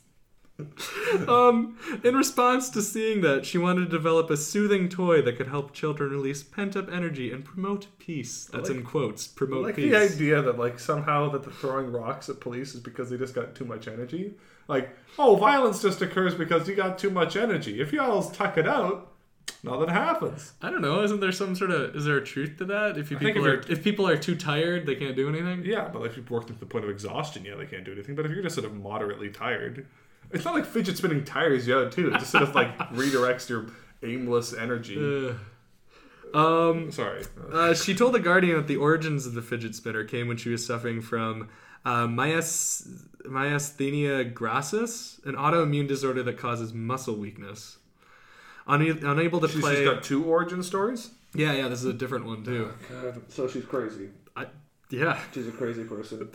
Um, in response to seeing that, she wanted to develop a soothing toy that could help children release pent up energy and promote peace. That's like- in quotes. I Promote like peace. the idea that like somehow that the throwing rocks at police is because they just got too much energy. Like, oh, violence just occurs because you got too much energy. If y'all tuck it out, nothing happens. I don't know. Isn't there some sort of is there a truth to that? If you people if are if people are too tired, they can't do anything. Yeah, but like if you've worked to the point of exhaustion, yeah, they can't do anything. But if you're just sort of moderately tired, it's not like fidget spinning tires you out too. It just sort of like redirects your aimless energy. Ugh. Um, Sorry. Uh, she told the Guardian that the origins of the fidget spinner came when she was suffering from uh, myas- myasthenia gravis, an autoimmune disorder that causes muscle weakness. Une- unable to She's, play. she's got two origin stories. yeah, yeah, this is a different one too. So she's crazy. Yeah. She's a crazy person.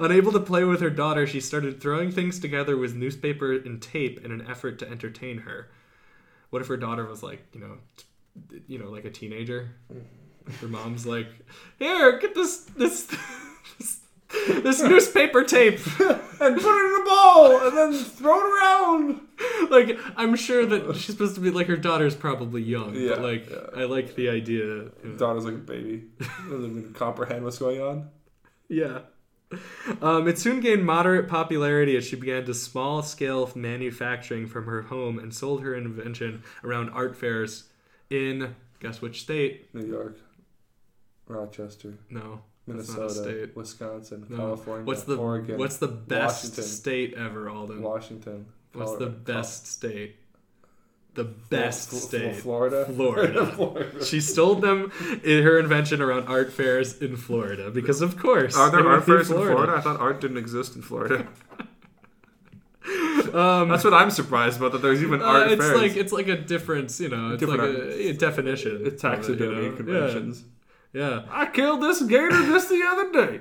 Unable to play with her daughter, she started throwing things together with newspaper and tape in an effort to entertain her. What if her daughter was like, you know, t- you know, like a teenager? Mm. Her mom's like, "Here, get this this this, newspaper tape and put it in a bowl and then throw it around." like, I'm sure that she's supposed to be like her daughter's probably young, Yeah, but like, I like the idea. you know. Daughter's like a baby. Doesn't even comprehend what's going on. Yeah. Um, it soon gained moderate popularity as she began to small scale manufacturing from her home and sold her invention around art fairs in, guess which state? New York, Rochester, No. That's not a Minnesota, state. Wisconsin, No. California, What's the Oregon, What's the best Washington. state ever, Alden? Washington. What's the Colorado- best state? The best Fl- Fl- state. Florida. Florida. Florida. She stole them in her invention around art fairs in Florida because, of course, Are there art be fairs in Florida? I thought art didn't exist in Florida. Um, That's what I'm surprised about. That there's even Uh, art it's fairs. like it's like a difference, you know. It's Different like a, a definition. It's of it, you know? conventions. Yeah. Yeah. I killed this gator just the other day.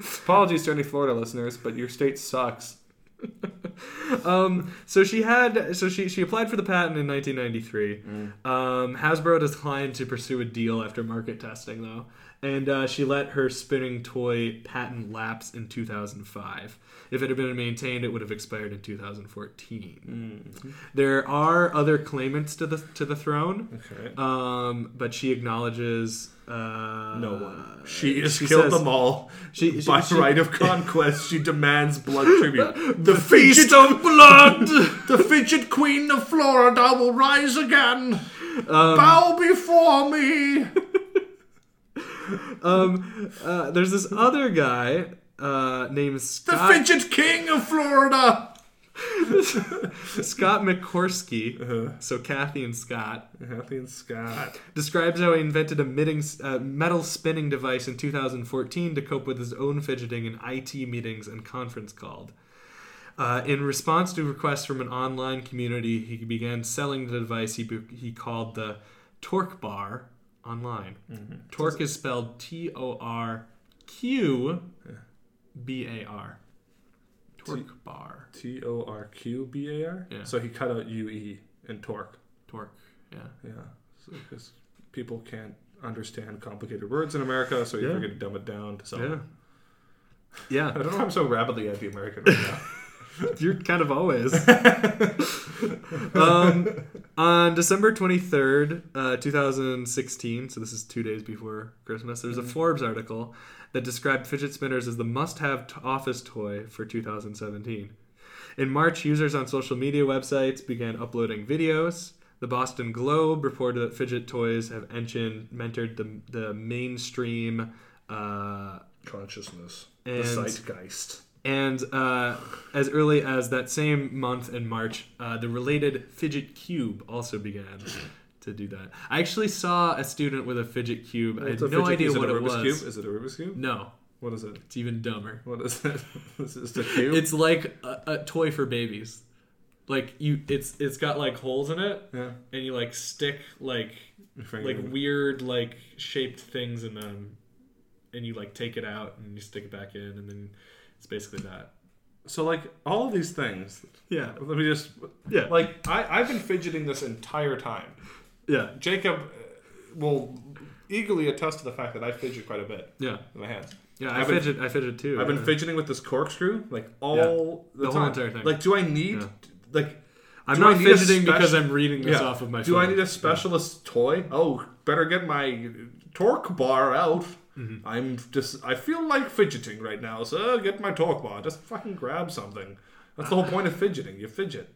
Apologies to any Florida listeners, but your state sucks. Um, so she had so she she applied for the patent in 1993. Mm. Um, Hasbro declined to pursue a deal after market testing though, and uh, she let her spinning toy patent lapse in 2005. If it had been maintained, it would have expired in 2014. Mm. There are other claimants to the to the throne, Okay. um, but she acknowledges uh, No one. She has she killed says- them all. She, she, By she- right of conquest, she demands blood tribute. the feast of blood. the fidget queen of Florida will rise again. Um, Bow before me. Um, uh, there's this other guy uh, named Scott. The fidget king of Florida. Scott McCoskery. Uh-huh. So Kathy and Scott Kathy and Scott. describes how he invented a uh, metal spinning device in 2014 to cope with his own fidgeting in IT meetings and conference calls. Uh, in response to requests from an online community, he began selling the device he, he called the Torqbar online. Mm-hmm. Torque is spelled T O R Q B A R. Torqbar. T O R Q B A R. Yeah. So he cut out U E in torque. Torque. Yeah. Yeah. Because people can't understand complicated words in America, so you Yeah. figured to dumb it down to Yeah. something. Yeah. I don't know. why I'm so rapidly anti-American right now. You're kind of always. um, on December 23rd, uh, 2016, so this is two days before Christmas, there's a Forbes article that described fidget spinners as the must have t- office toy for 2017. In March, users on social media websites began uploading videos. The Boston Globe reported that fidget toys have entered, entered the, the mainstream. Uh, Consciousness. And- the zeitgeist. And uh, as early as that same month in March, uh, the related fidget cube also began to do that. I actually saw a student with a fidget cube. I had no idea what it Rubik's was. Cube? Is it a Rubik's Cube? No, What is it? it's even dumber. What is it? is it just a cube? It's like a, a toy for babies. like you it's it's got like holes in it Yeah. and you like stick like like weird like shaped things in them and you like take it out and you stick it back in and then it's basically that So like all of these things. Yeah. Let me just. Yeah. Like I I've been fidgeting this entire time. yeah Jacob uh, will eagerly attest to the fact that I fidget quite a bit yeah in my hands. yeah i I've been- fidget i fidget too I've been fidgeting with this corkscrew like all Yeah. the, The time. whole entire thing. Like, do I need Yeah. like? i'm I not fidgeting because i'm reading this Yeah. off of my Do phone I need a specialist toy? Oh, better get my torque bar out. Mm-hmm. I'm just. I feel like fidgeting right now, so get my talk bar. Just fucking grab something. That's the whole point of fidgeting. You fidget.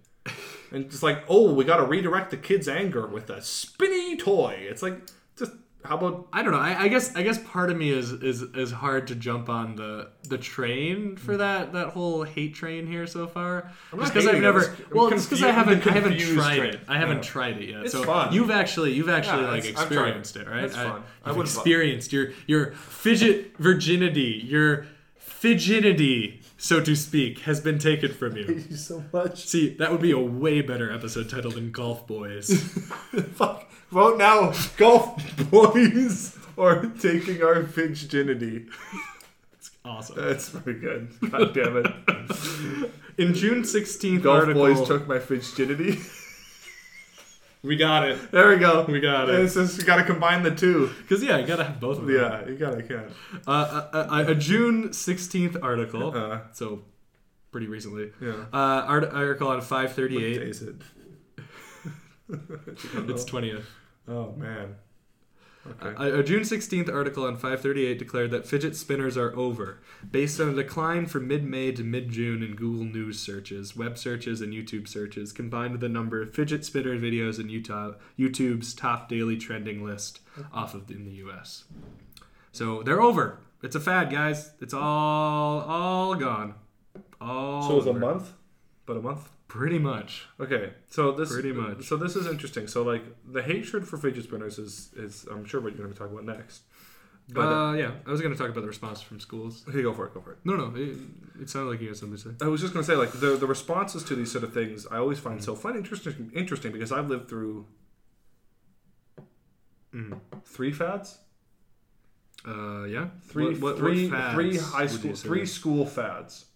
And it's like, oh, we got to redirect the kid's anger with a spinny toy. It's like, just how about I don't know. I, I guess I guess part of me is is is hard to jump on the the train for hmm. that that whole hate train here so far. I'm just because I've it, never I'm well, just because I haven't I haven't tried train. it. I haven't tried it yet. It's so fun. you've actually you've actually Yeah, like it's- I've tried it. experienced it, right? It's fun. I fuck. experienced your your fidget virginity, your fidgetity, so to speak, has been taken from you. you so much? See, that would be a way better episode title than Golf Boys. Fuck. Vote now. Golf boys or taking our virginity. It's awesome. That's very good. God damn it. In June 16th Golf article, boys took my virginity. we got it. There we go. We got it. It's just you got to combine the two. Because yeah, you gotta have both of them. Yeah, you gotta can. Uh, a, a, a June sixteenth article. Uh, so pretty recently. yeah. Uh, art, article on five What day is it? It's twentieth. Oh mm. man. Okay. A, a June 16th article on 538 declared that fidget spinners are over, based on a decline from mid May to mid June in Google News searches, web searches, and YouTube searches, combined with the number of fidget spinner videos in Utah, YouTube's top daily trending list off of in the US. So they're over. It's a fad, guys. It's all all gone. All so it was a month, but a month. Pretty much. Okay, so this Pretty much. So this is interesting. So like the hatred for fidget spinners is is I'm sure what you're going to be talking about next. But uh, yeah, I was going to talk about the response from schools. okay, go for it. Go for it. No, no, it, it sounded like you had something to say. I was just going to say like the the responses to these sort of things I always find so fun interesting interesting because I've lived through Mm. three fads, Uh, yeah. three What- what- what three fads three high school three school fads.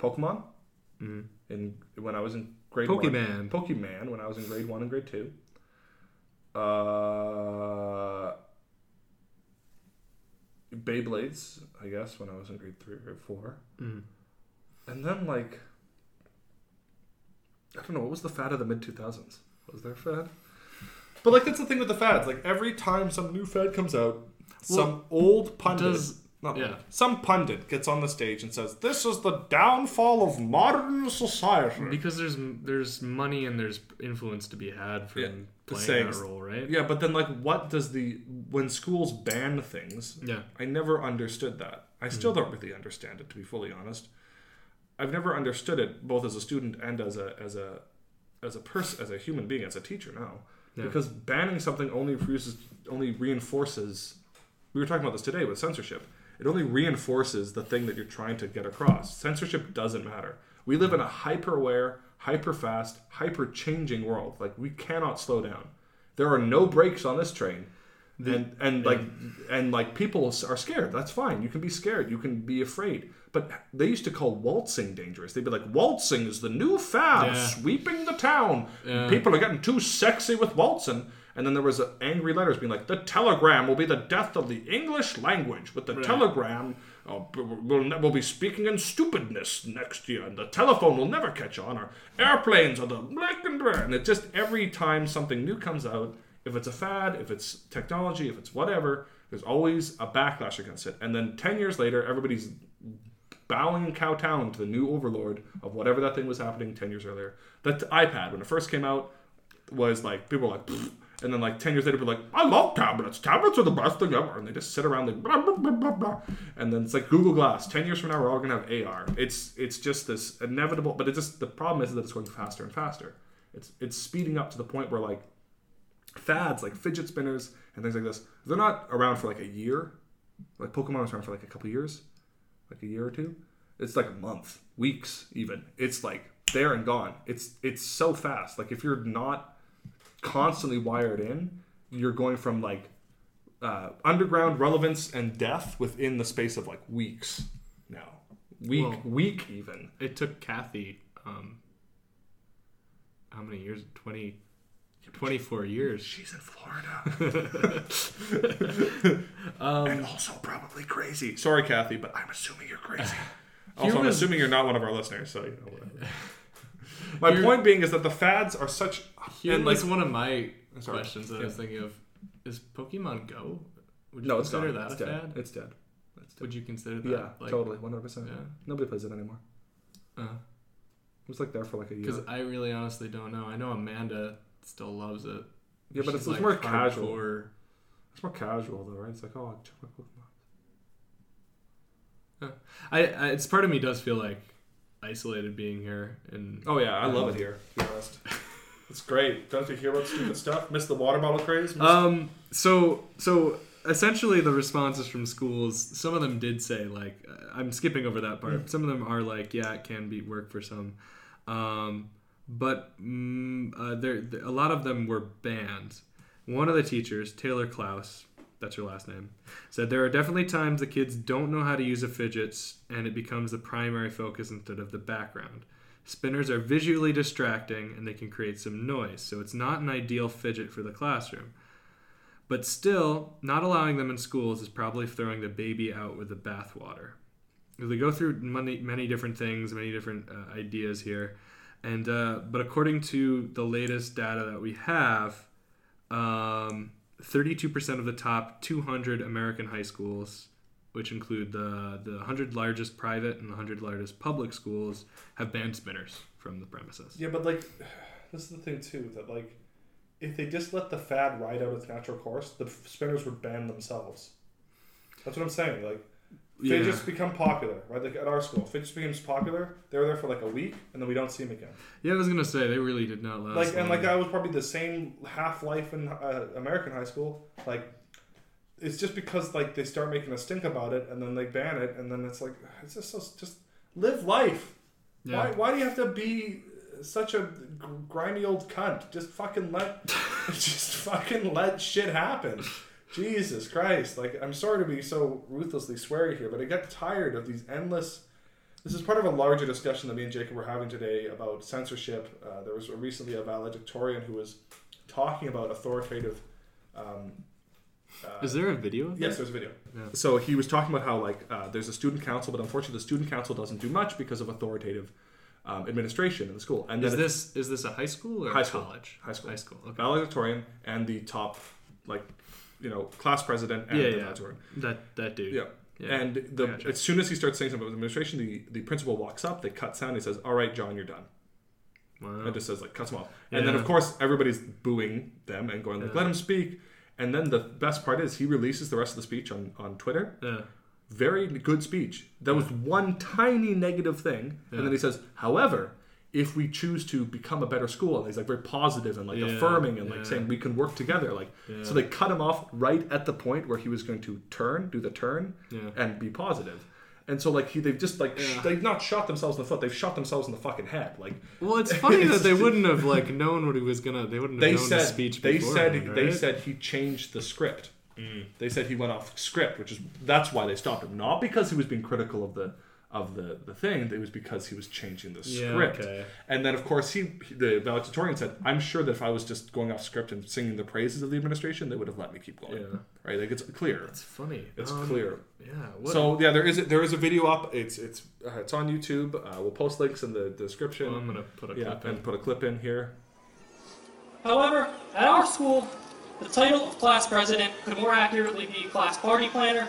Pokemon Mhm. In when I was in grade Pokemon. one. Pokemon when I was in grade one and grade two. Uh, Beyblades, I guess, when I was in grade three or grade four. Mhm. And then like I don't know, what was the fad of the mid two thousands? Was there a fad? But like that's the thing with the fads. Like every time some new fad comes out, some old pundit does- not yeah. some pundit gets on the stage and says, This is the downfall of modern society. Because there's there's money and there's influence to be had from Yeah, playing saying- that role, right? Yeah, but then like what does the when schools ban things? Yeah. I never understood that. I hmm. still don't really understand it to be fully honest. I've never understood it both as a student and as a as a as a person as a human being as a teacher now. Yeah. Because banning something only refuses only reinforces we were talking about this today with censorship. It only reinforces the thing that you're trying to get across. Censorship doesn't matter. We live in a hyper aware, hyper fast, hyper changing world. Like we cannot slow down. There are no brakes on this train. and and like and like people are scared. That's fine. You can be scared. You can be afraid. But they used to call waltzing dangerous. They'd be like, waltzing is the new fad, Yeah. sweeping the town. Yeah. People are getting too sexy with waltzing. And then there was angry letters being like, the telegram will be the death of the English language. With the telegram, uh, we'll, ne- we'll be speaking in stupidness next year, and the telephone will never catch on. Or airplanes are the black and blah. And it just every time something new comes out, if it's a fad, if it's technology, if it's whatever, there's always a backlash against it. And then ten years later, everybody's bowing and kowtowing to the new overlord of whatever that thing was happening 10 years earlier. That iPad, when it first came out, was like, people were like. And then like 10 years later, were like, I love tablets. Tablets are the best thing ever. And they just sit around like, blah, blah, blah, blah, blah. And then it's like Google Glass. 10 years from now, we're all going to have AR. It's it's just this inevitable, but it just, the problem is that it's going faster and faster. It's, it's speeding up to the point where like fads, like fidget spinners and things like this, they're not around for like a year. Like Pokemon was around for like a couple years like a year or two. It's like a month, weeks even. It's like there and gone. It's it's so fast. Like if you're not constantly wired in, you're going from like uh, underground relevance and death within the space of like weeks. now, week Well- week even. It took Kathy um how many years? 20 24 years. She's in Florida. and also probably crazy. Sorry, Kathy, but I'm assuming you're crazy. Also, I'm assuming you're not one of our listeners, so you know whatever. My point being is that the fads are such and like one of my Sorry. questions that I was thinking of. Is Pokemon Go? Would you no, it's consider gone. that It's a dead. fad? It's dead. It's dead. Would you consider that? Yeah, like, totally, one hundred percent. Yeah. Nobody plays it anymore. Uh, It was like there for like a year. Because I really honestly don't know. I know Amanda still loves it. Yeah, but it's, She's, it's more like, casual. hardcore. It's more casual though, right? It's like, oh, I'll check my Pokemon. I, I it's part of me does feel like isolated being here and Oh yeah, I love it here. To be honest, it's great. Don't you hear about stupid stuff? Miss the water bottle craze? Miss- Um. So so essentially, the responses from schools, some of them did say like, uh, I'm skipping over that part. Some of them are like, yeah, it can be work for some, um, but mm, uh, there a lot of them were banned. One of the teachers, Taylor Klaus, that's her last name, said there are definitely times the kids don't know how to use a fidgets and it becomes the primary focus instead of the background. Spinners are visually distracting and they can create some noise, so it's not an ideal fidget for the classroom. But still, not allowing them in schools is probably throwing the baby out with the bathwater. They go through many, many different things, many different uh, ideas here, and uh, but according to the latest data that we have, um, 32% of the top 200 American high schools, which include the the 100 largest private and the 100 largest public schools, have banned spinners from the premises. Yeah, but like, this is the thing too that like, if they just let the fad ride out its natural course, the spinners would ban themselves. That's what I'm saying. Like, Yeah. fidgets become popular, right? Like at our school, fidgets becomes popular. They were there for like a week, and then we don't see them again. Yeah, I was gonna say they really did not last. Like, and like that was probably the same half life in uh, American high school. Like, it's just because like they start making a stink about it, and then they ban it, and then it's like it's just so, just live life. Yeah. Why, why do you have to be such a grimy old cunt? Just fucking let, just fucking let shit happen. Jesus Christ! Like, I'm sorry to be so ruthlessly sweary here, but I get tired of these endless. This is part of a larger discussion that me and Jacob were having today about censorship. Uh, there was recently a valedictorian who was talking about authoritative. Um, uh, Is there a video? Of Yes, there's a video. Yeah. So he was talking about how like uh, there's a student council, but unfortunately the student council doesn't do much because of authoritative um, administration in the school. And Is this is this a high school or High school. college? High school. High school. Okay. valedictorian and the top, like, you know, class president and Yeah, yeah. That that dude. Yeah. Yeah. And the, gotcha. as soon as he starts saying something about the administration, the, the principal walks up, they cut sound, he says, All right, John, you're done. Wow. And just says, like, cuts him off. And then, of course, everybody's booing them and going, like, let him speak. And then the best part is he releases the rest of the speech on, on Twitter. Yeah. Very good speech. There was one tiny negative thing. And then he says, however, if we choose to become a better school, and he's like very positive and like Yeah, affirming and like saying we can work together. Like Yeah. so they cut him off right at the point where he was going to turn, do the turn, Yeah. and be. And so like he they've just like sh- they've not shot themselves in the foot, they've shot themselves in the fucking head. Like Well, it's funny that they wouldn't have like known what he was gonna. They wouldn't have they known said the speech. they said beforehand, they said he changed the script. Mm. They said he went off script, which is that's why they stopped him. Not because he was being critical of the of the the thing. It was because he was changing the Yeah, script. okay. And then of course he the valedictorian said, "I'm sure that if I was just going off script and singing the praises of the administration, they would have let me keep going." Yeah. Right? Like it's clear. It's funny. It's Um, clear. Yeah. What, So yeah, there is a, there is a video up. It's it's uh, it's on YouTube. Uh, we'll post links in the description. Well, I'm gonna put a yeah, clip in. and put a clip in here. However, at our school, the title of class president could more accurately be class party planner,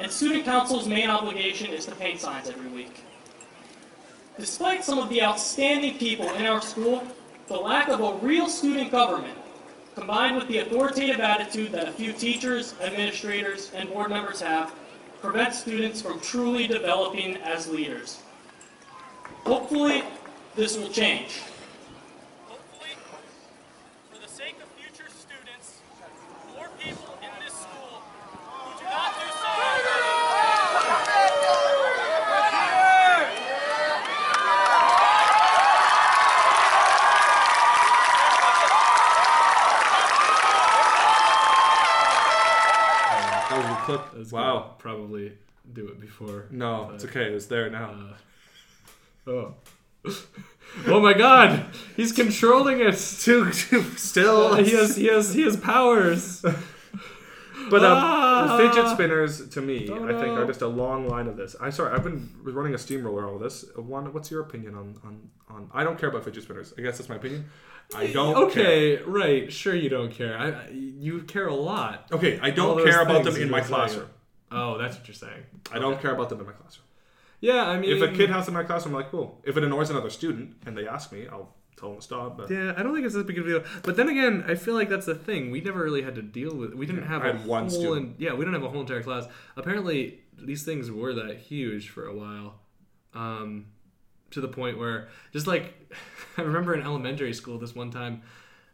and student council's main obligation is to paint signs every week. Despite some of the outstanding people in our school, the lack of a real student government, combined with the authoritative attitude that a few teachers, administrators, and board members have, prevents students from truly developing as leaders. Hopefully, this will change. Hopefully, for the sake of future students, more people in this school who do not do so. Clip. I was Wow. Probably do it before. No, but, it's okay. It's there now. uh, oh. oh my god! He's controlling it. Too, too still. he has he has he has powers. But um, Ah! fidget spinners, to me, Oh, I think no. are just a long line of this. I'm sorry, I've been running a steamroller all this. One, what's your opinion on, on on? I don't care about fidget spinners. I guess that's my opinion. I don't. Okay, right. Sure, you don't care. I, I you care a lot. Okay, I don't care about them in my were saying. classroom. Oh, that's what you're saying. I don't care about them in my classroom. Yeah, I mean, If a kid has them in my classroom, I'm like, cool. If it annoys another student and they ask me, I'll tell them to stop. But Yeah, I don't think it's that big of a deal. But then again, I feel like that's the thing. We never really had to deal with. We didn't Yeah, have a one whole. student. en- yeah, we didn't have a whole entire class. Apparently, these things were that huge for a while, um, to the point where just like I remember in elementary school this one time,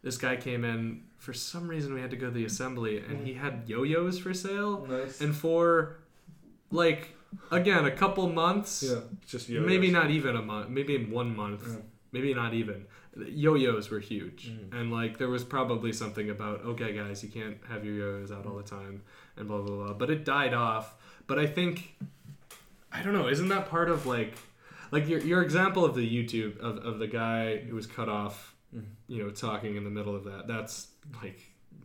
this guy came in for some reason we had to go to the assembly and he had yo-yos for sale, Nice. and for like again a couple months, yeah, just yo-yos. maybe not even a month maybe in one month Yeah. maybe not even yo-yos were huge Mm. and like there was probably something about okay guys you can't have your yo-yos out all the time and blah blah blah but it died off but i think i don't know isn't that part of like like your, your example of the youtube of, of the guy who was cut off you know talking in the middle of that that's like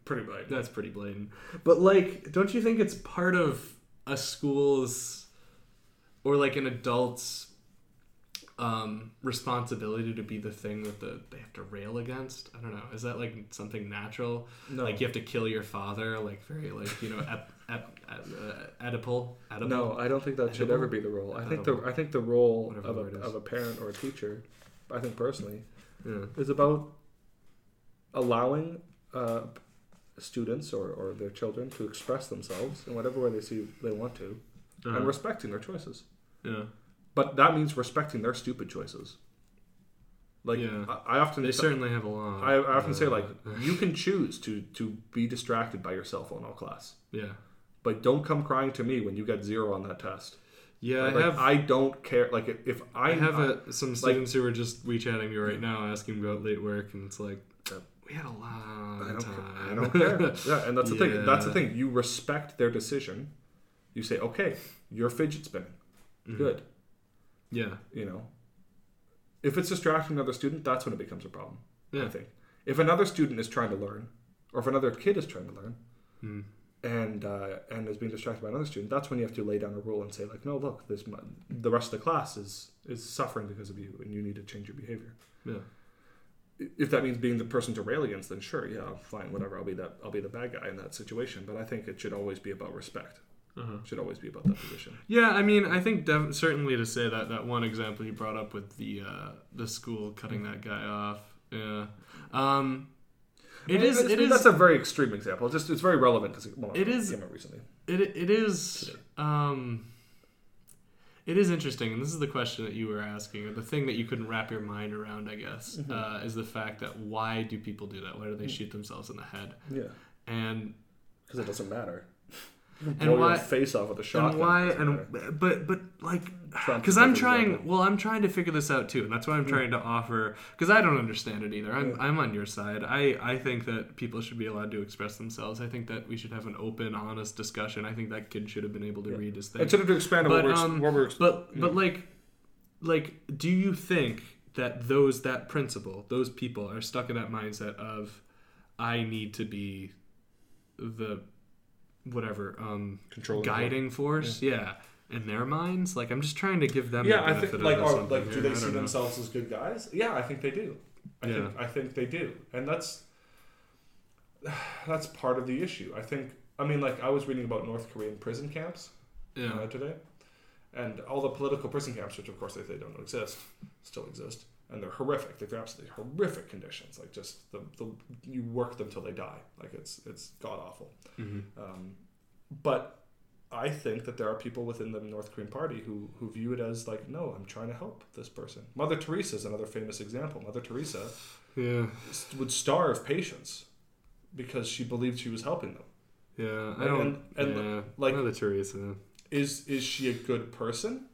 pretty blatant. that's pretty blatant but like don't you think it's part of a school's or like an adult's um, responsibility to be the thing that the they have to rail against. I don't know. Is that like something natural? No. Like you have to kill your father, like very like you know, ep, ep, uh, Oedipal. Oedipal? No, I don't think that should ever be the role. I think the I think the role Whatever of the a, of a parent or a teacher, I think personally, Yeah. is about allowing uh, students or, or their children to express themselves in whatever way they see they want to, Uh-huh. and respecting their choices. Yeah. But that means respecting their stupid choices. Like Yeah. I, I often They t- certainly have a lot. I, I often say like Uh, you can choose to to be distracted by your cell phone all class, yeah. But don't come crying to me when you get zero on that test. Yeah, Like, I have. I don't care. Like if, I, I have I- some students who are just WeChatting me right now asking about late work, and it's like, we had a lot I don't, time. I don't care. Yeah, and that's the thing. That's the thing. You respect their decision. You say, okay, you're fidget spinning. Mm-hmm. Good. Yeah. You know, if it's distracting another student, that's when it becomes a problem. Yeah. I think if another student is trying to learn, or if another kid is trying to learn, Mm. And uh, and is being distracted by another student, that's when you have to lay down a rule and say like, no, look, this the rest of the class is is suffering because of you, and you need to change your behavior. Yeah. If that means being the person to rail against, then sure, yeah, fine, whatever. I'll be that. I'll be the bad guy in that situation. But I think it should always be about respect. Uh-huh. It should always be about that position. Yeah, I mean, I think def- certainly to say that that one example you brought up with the uh, the school cutting that guy off. Yeah. Um, it is. It's- It is. That's a very extreme example. It's just it's very relevant because well, It is- came out recently. It it is um it is interesting, and this is the question that you were asking, or the thing that you couldn't wrap your mind around, I guess, Mhm. uh, is the fact that why do people do that? Why do they shoot themselves in the head? Yeah. And Because it doesn't matter. and Blow why your face off with a shotgun. And why? And but but like, because I'm trying. example. Well, I'm trying to figure this out too, and that's why I'm Mm. trying to offer. Because I don't understand it either. I'm Yeah. I'm on your side. I I think that people should be allowed to express themselves. I think that we should have an open, honest discussion. I think that kid should have been able to read his thing. And sort of to expand on what we're ex- what we're but but like like do you think that those that principle those people are stuck in that mindset of I need to be the whatever um Controlling guiding force yeah. In their minds like i'm just trying to give them yeah, the I think of like something like do here. they see don't know. themselves as good guys? Yeah, I think they do. I Yeah. think I think they do, and that's that's part of the issue. I think I mean like I was reading about North Korean prison camps Yeah. uh, today, and all the political prison camps, which of course they, they don't exist, still exist, and they're horrific. They're absolutely horrific conditions. Like just the, the you work them till they die. Like it's it's god awful. Mhm. Um, but I think that there are people within the North Korean party who, who view it as like, no, I'm trying to help this person. Mother Teresa is another famous example. Mother Teresa Yeah. would starve patients because she believed she was helping them. yeah i don't and- and, yeah, like- Mother Teresa Is is she a good person?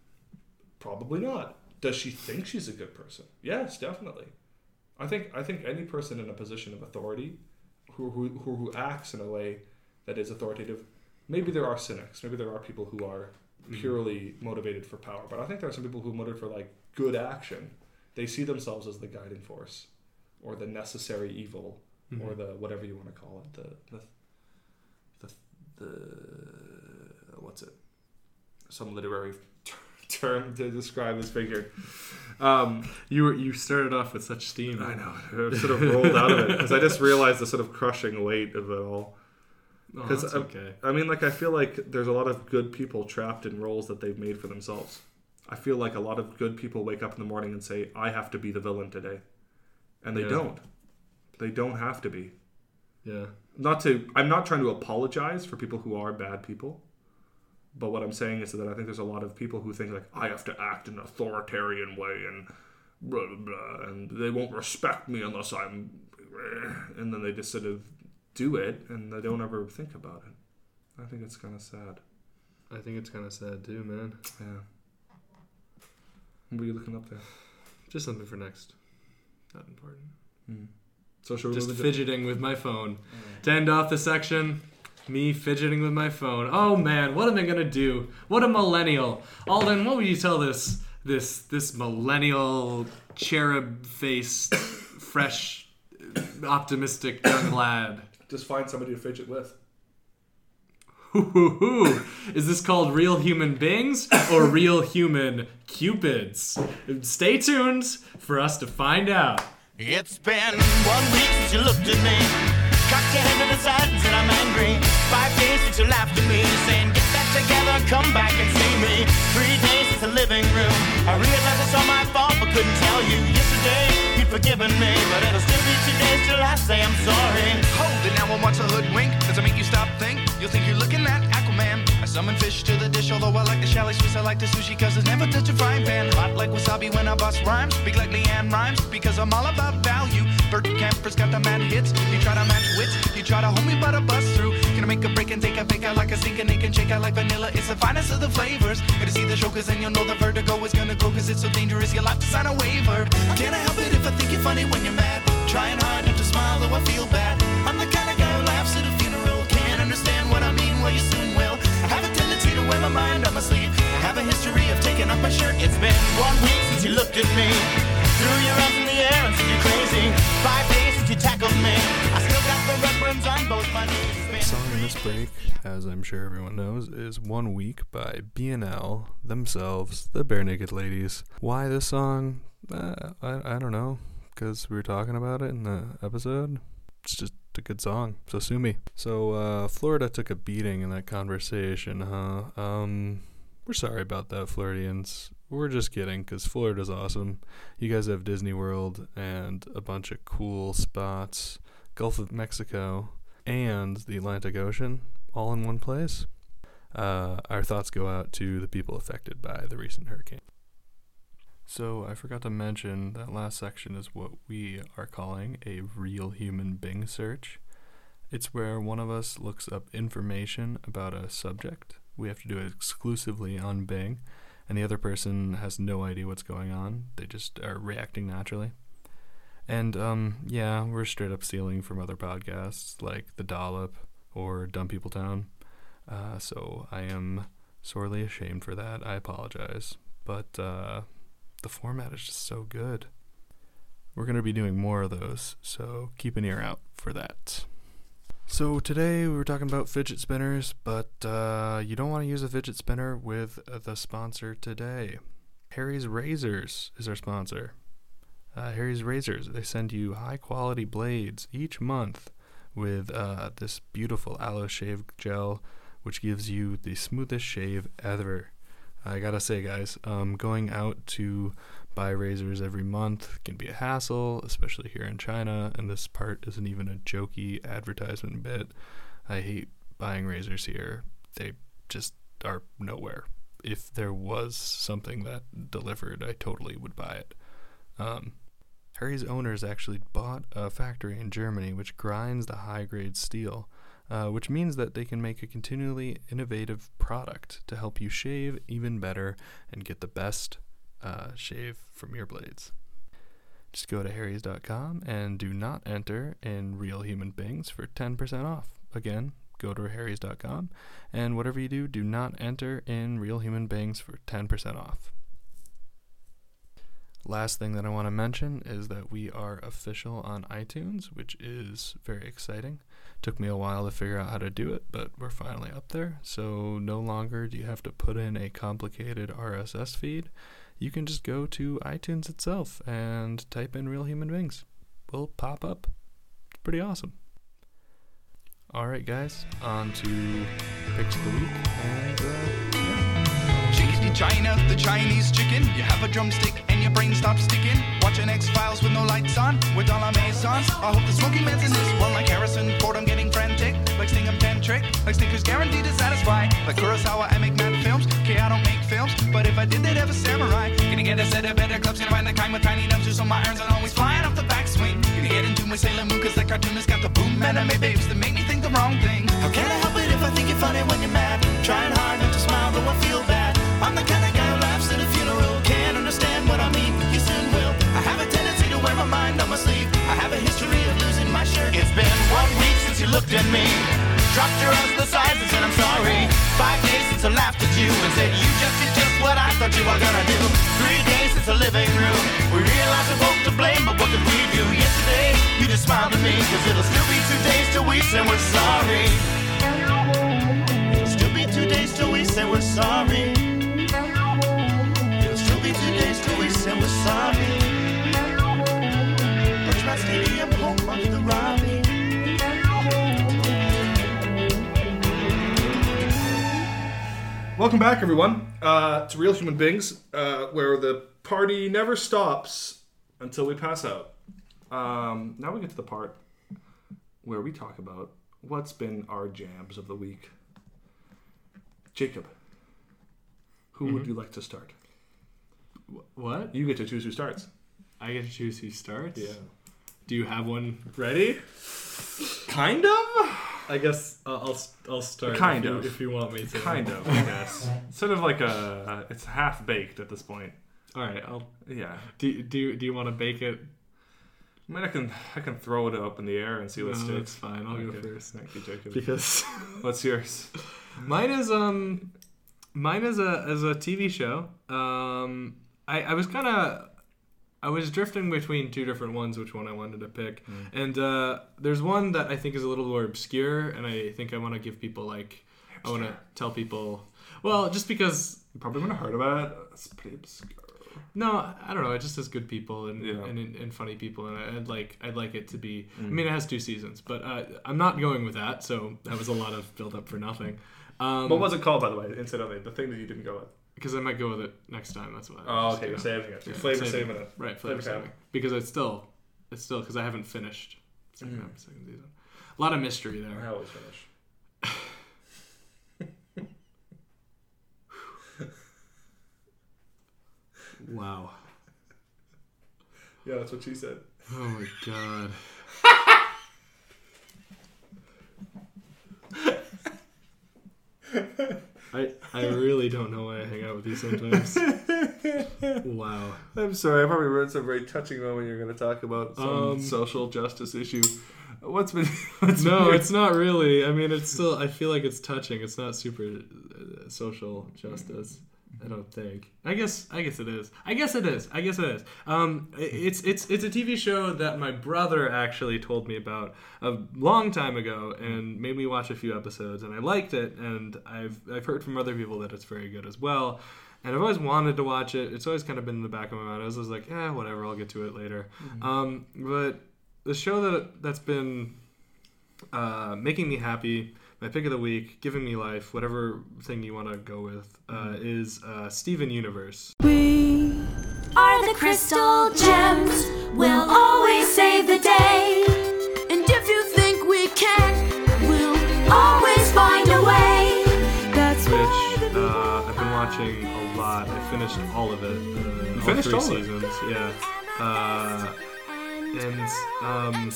Probably not. Does she think she's a good person? Yes, definitely. I think I think any person in a position of authority who who, who, who acts in a way that is authoritative maybe there are cynics. Maybe there are people who are Mm-hmm. purely motivated for power. But I think there are some people who are motivated for like good action. They see themselves as the guiding force, or the necessary evil, or Mhm. the whatever you want to call it. The the the, the what's it? Some literary term to describe this figure. Um, You were you started off with such steam. I know. I sort of rolled out of it because I just realized the sort of crushing weight of it all. Oh, Because I, okay. I mean, like I feel like there's a lot of good people trapped in roles that they've made for themselves. I feel like a lot of good people wake up in the morning and say, "I have to be the villain today," and they Yeah. don't. They don't have to be. Yeah. Not to. I'm not trying to apologize for people who are bad people. But what I'm saying is that I think there's a lot of people who think like I have to act in an authoritarian way and blah blah blah, and they won't respect me unless I'm, and then they just sort of do it and they don't ever think about it. I think it's kind of sad. I think it's kind of sad too, man. Yeah. What are you looking up there? Just something for next. Not important. Hmm. So Just fidgeting with my phone. To end off the section, me fidgeting with my phone. Oh man, what am I gonna do? What a millennial. Alden, what would you tell this this this millennial cherub faced, fresh, optimistic young lad? Just find somebody to fidget with. Is this called real human beings or real human cupids? Stay tuned for us to find out. It's been one week since you looked at me. Cocked your head to the side and said I'm angry. Five days since you laughed at me, saying get that together, come back and see me. Three days since the living room. I realized it's all my fault, but couldn't tell you. Yesterday forgiven me, but it'll still be two days till I say I'm sorry. Hold it now and watch a hoodwink. Does it make you stop think? You'll think you're looking at Aquaman. I summon fish to the dish, although I like the chalet Swiss. I like the sushi cause it's never touch a frying pan. Hot like wasabi when I bust rhymes. Speak like Leanne rhymes because I'm all about value. Bert Camper's got the mad hits. You try to match wits, you try to hold me but I bust through. Can make a break and take a fake out like a sink and and shake out like vanilla? It's the finest of the flavors. Gotta see the show cause then you'll know the vertigo is gonna go cause it's so dangerous. You'll have to sign a waiver. Can I help it if I think you're funny when you're mad? Trying hard not to smile though I feel bad. I'm the kind of guy who laughs at a funeral. Can't understand what I mean, well you soon will. I have a tendency to wear my mind on my sleeve. I have a history of taking off my shirt. It's been one week since you looked at me. Threw your arms in the air and said you're crazy. Five days since you tackled me. I song this break, as I'm sure everyone knows, is One Week by BNL, themselves, the Bare Naked Ladies. Why this song? Uh, I, I don't know, because we were talking about it in the episode. It's just a good song, so sue me. So, uh, Florida took a beating in that conversation, huh? Um, we're sorry about that, Floridians. We're just kidding, because Florida's awesome. You guys have Disney World and a bunch of cool spots, Gulf of Mexico, and the Atlantic Ocean all in one place. Uh, our thoughts go out to the people affected by the recent hurricane. So, I forgot to mention that last section is what we are calling a real human Bing search. It's where one of us looks up information about a subject. We have to do it exclusively on Bing, and the other person has no idea what's going on. They just are reacting naturally. And um, yeah, we're straight up stealing from other podcasts like The Dollop or Dumb People Town. Uh, so I am sorely ashamed for that. I apologize. But uh, the format is just so good. We're going to be doing more of those, so keep an ear out for that. So today we were talking about fidget spinners, but uh, you don't want to use a fidget spinner with the sponsor today. Harry's Razors is our sponsor. Uh, Harry's Razors, they send you high quality blades each month with uh, this beautiful aloe shave gel, which gives you the smoothest shave ever. I gotta say, guys, um, going out to buy razors every month can be a hassle, especially here in China, and this part isn't even a jokey advertisement bit. I hate buying razors here. They just are nowhere. If there was something that delivered, I totally would buy it. Um, Harry's owners actually bought a factory in Germany which grinds the high grade steel, uh, which means that they can make a continually innovative product to help you shave even better and get the best uh, shave from your blades. Just go to harrys.com and do not enter in real human beings for 10% off. Again, go to harrys.com. And whatever you do, do not enter in real human beings for 10% off. Last thing that I want to mention is that we are official on iTunes, which is very exciting. Took me a while to figure out how to do it, but we're finally up there. So no longer do you have to put in a complicated RSS feed. You can just go to iTunes itself and type in Real Human Beings. We'll pop up. It's pretty awesome. Alright, guys, on to picks of the week. And, uh, yeah. China, the Chinese chicken. You have a drumstick and your brain stops sticking. Watching X Files with no lights on, with all our maisons. I hope the smoking man's in this one, like Harrison Ford. I'm getting frantic, like Sting and Pentrick, like Snickers guaranteed to satisfy. Like Kurosawa, I make mad films. Okay, I don't make films, but if I did, they'd have a samurai. Gonna get a set of better clubs, gonna find the kind with tiny nubs, so my irons are always flying off the backswing. Gonna get into my Sailor Moon, cause the cartoonist got the boom anime babes that make me think the wrong thing. How can I help it if I think you're funny when you're mad? Trying hard not to smile, though I feel bad. I'm the kind of guy who laughs at a funeral. Can't understand what I mean, you soon will. I have a tendency to wear my mind on my sleeve. I have a history of losing my shirt. It's been one week since you looked at me. Dropped your sides and said I'm sorry. Five days since I laughed at you and said you just did just what I thought you were gonna do. Three days since the living room. We realized we're both to blame, but what we do? Yesterday, you just smiled at me, cause it'll still be two days till we say we're sorry. It'll still be two days till we say we're sorry. Welcome back, everyone, uh, to Real Human Beings, uh, where the party never stops until we pass out. Um, now we get to the part where we talk about what's been our jams of the week. Jacob, who would Mhm. you like to start? What? You get to choose who starts. I get to choose who starts? Yeah. Do you have one ready? Kind of. I guess uh, I'll I'll start. Kind if you, of. if you want me to. Kind of, I guess. sort of like a. It's half baked at this point. All right. I'll. Yeah. Do do do you want to bake it? I mean, I can I can throw it up in the air and see what No, sticks. that's fine. I'll go first. Thank you, Jacob. Because what's yours? Mine is um, mine is a as a TV show. Um, I I was kind of. I was drifting between two different ones, which one I wanted to pick. And uh, there's one that I think is a little more obscure, and I think I want to give people like, I want to tell people, well, just because you probably wouldn't have heard about it. It's pretty obscure. No, I don't know. It just has good people and Yeah. and, and, funny people, and I'd like I'd like it to be. I Mm. mean, it has two seasons, but uh, I'm not going with that. So that was a lot of build up for nothing. Um, what was it called, by the way? Incidentally, the thing that you didn't go with. Because I might go with it next time. That's why. Oh, okay, you're saving it. You're flavor saving it. Right, Flavor flavor saving. saving. Because it's still, it's still because I haven't finished second, Mm. second season. A lot of mystery there. I always finish. Wow. Yeah, that's what she said. Oh my god. I I really don't know why I hang out with you sometimes. wow. I'm sorry. I probably ruined some very touching moment. You're going to talk about some Um, social justice issue. What's been? What's no, been- it's not really. I mean, it's still. I feel like it's touching. It's not super uh, social justice. I don't think. I guess. I guess it is. I guess it is. I guess it is. Um, it's it's it's a TV show that my brother actually told me about a long time ago and made me watch a few episodes, and I liked it. And I've I've heard from other people that it's very good as well. And I've always wanted to watch it. It's always kind of been in the back of my mind. I was like, yeah, whatever. I'll get to it later. Mhm. Um, but the show that that's been uh, making me happy, my pick of the week, giving me life, whatever thing you want to go with, uh, is uh, Steven Universe. We are the crystal gems. We'll always save the day. And if you think we can, we'll always find a way. That's Which uh, I've been watching a lot. I finished all of it. Uh, all finished three all of it? seasons. Yeah. Uh, and um,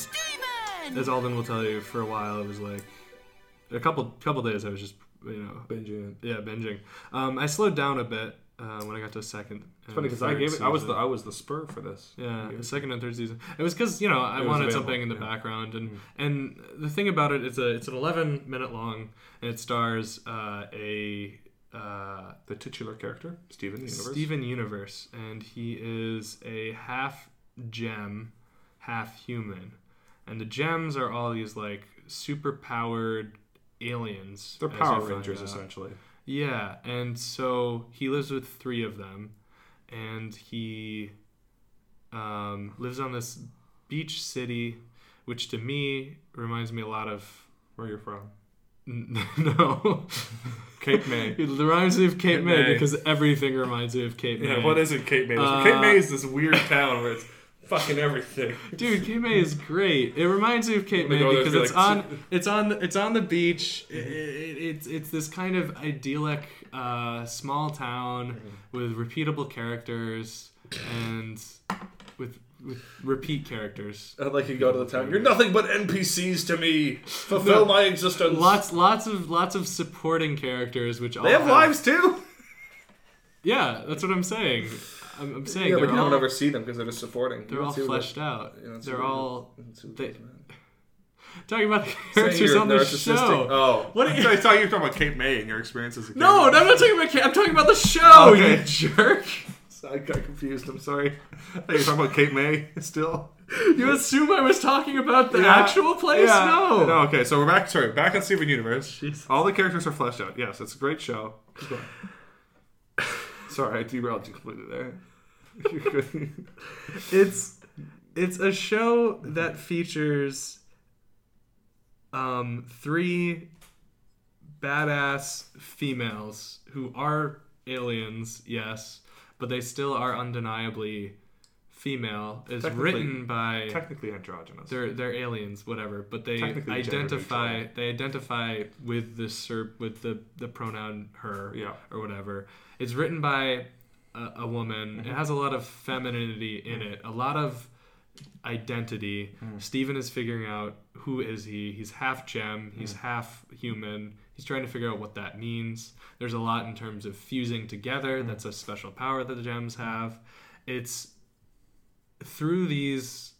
as Alden will tell you, for a while it was like a couple couple days I was just you know binging. Yeah, binging. Um, I slowed down a bit uh, when I got to second. It's funny because I gave it. I was the I was the spur for this. Yeah, the second and third season. It was because you know I wanted something in the yeah. Mm-hmm. background, and and the thing about it is a it's an 11 minute long, and it stars uh, a uh, the titular character Steven Universe. Steven Universe, and he is a half gem, half human, and the gems are all these like super powered aliens. They're Power Rangers, essentially. Yeah, and so he lives with three of them, and he um, lives on this beach city, which to me reminds me a lot of where you're from. no, Cape May. It reminds me of Cape, Cape May, May. because everything reminds me of Cape May. Yeah, what is it, Cape May? Uh, Cape May is this weird town where it's fucking everything. Dude, Cape May is great. It reminds me of Cape May because it's like, on it's on it's on the beach. It, it, it's it's this kind of idyllic uh, small town Mm-hmm. with repeatable characters and with with repeat characters. I'd like you go to the town. You're nothing but NPCs to me. Fulfill my existence. Lots lots of lots of supporting characters which all They have lives too. Yeah, that's what I'm saying. I'm, I'm saying yeah, they're but you all, don't ever see them because they're just supporting. You They're all see what- fleshed out. you don't They're all you don't see what they, talking about the Saying characters you're on the show. Oh, What I are you- thought- I thought you were talking about Cape May and your experiences. At Cape No, I'm not talking about. Ca- I'm talking about the show. Okay. You jerk. I got confused. I'm sorry. I thought you were talking about Cape May still. You assume I was talking about the Yeah. actual place? Yeah. No. No. Okay, so we're back. Sorry, back on Steven Universe. All the characters are fleshed out. Yes, it's a great show. Sorry, I derailed you completely there. It's it's a show that features um three badass females who are aliens, yes, but they still are undeniably female. is written by technically androgynous. They're they're aliens, whatever. But they identify they identify with the ser- with the the pronoun her Yeah. or whatever. It's written by a, a woman. It Mhm. has a lot of femininity in it. A lot of identity. Mhm. Stephen is figuring out who is he. He's half gem. He's Mhm. half human. He's trying to figure out what that means. There's a lot in terms of fusing together. That's a special power that the gems have. It's through these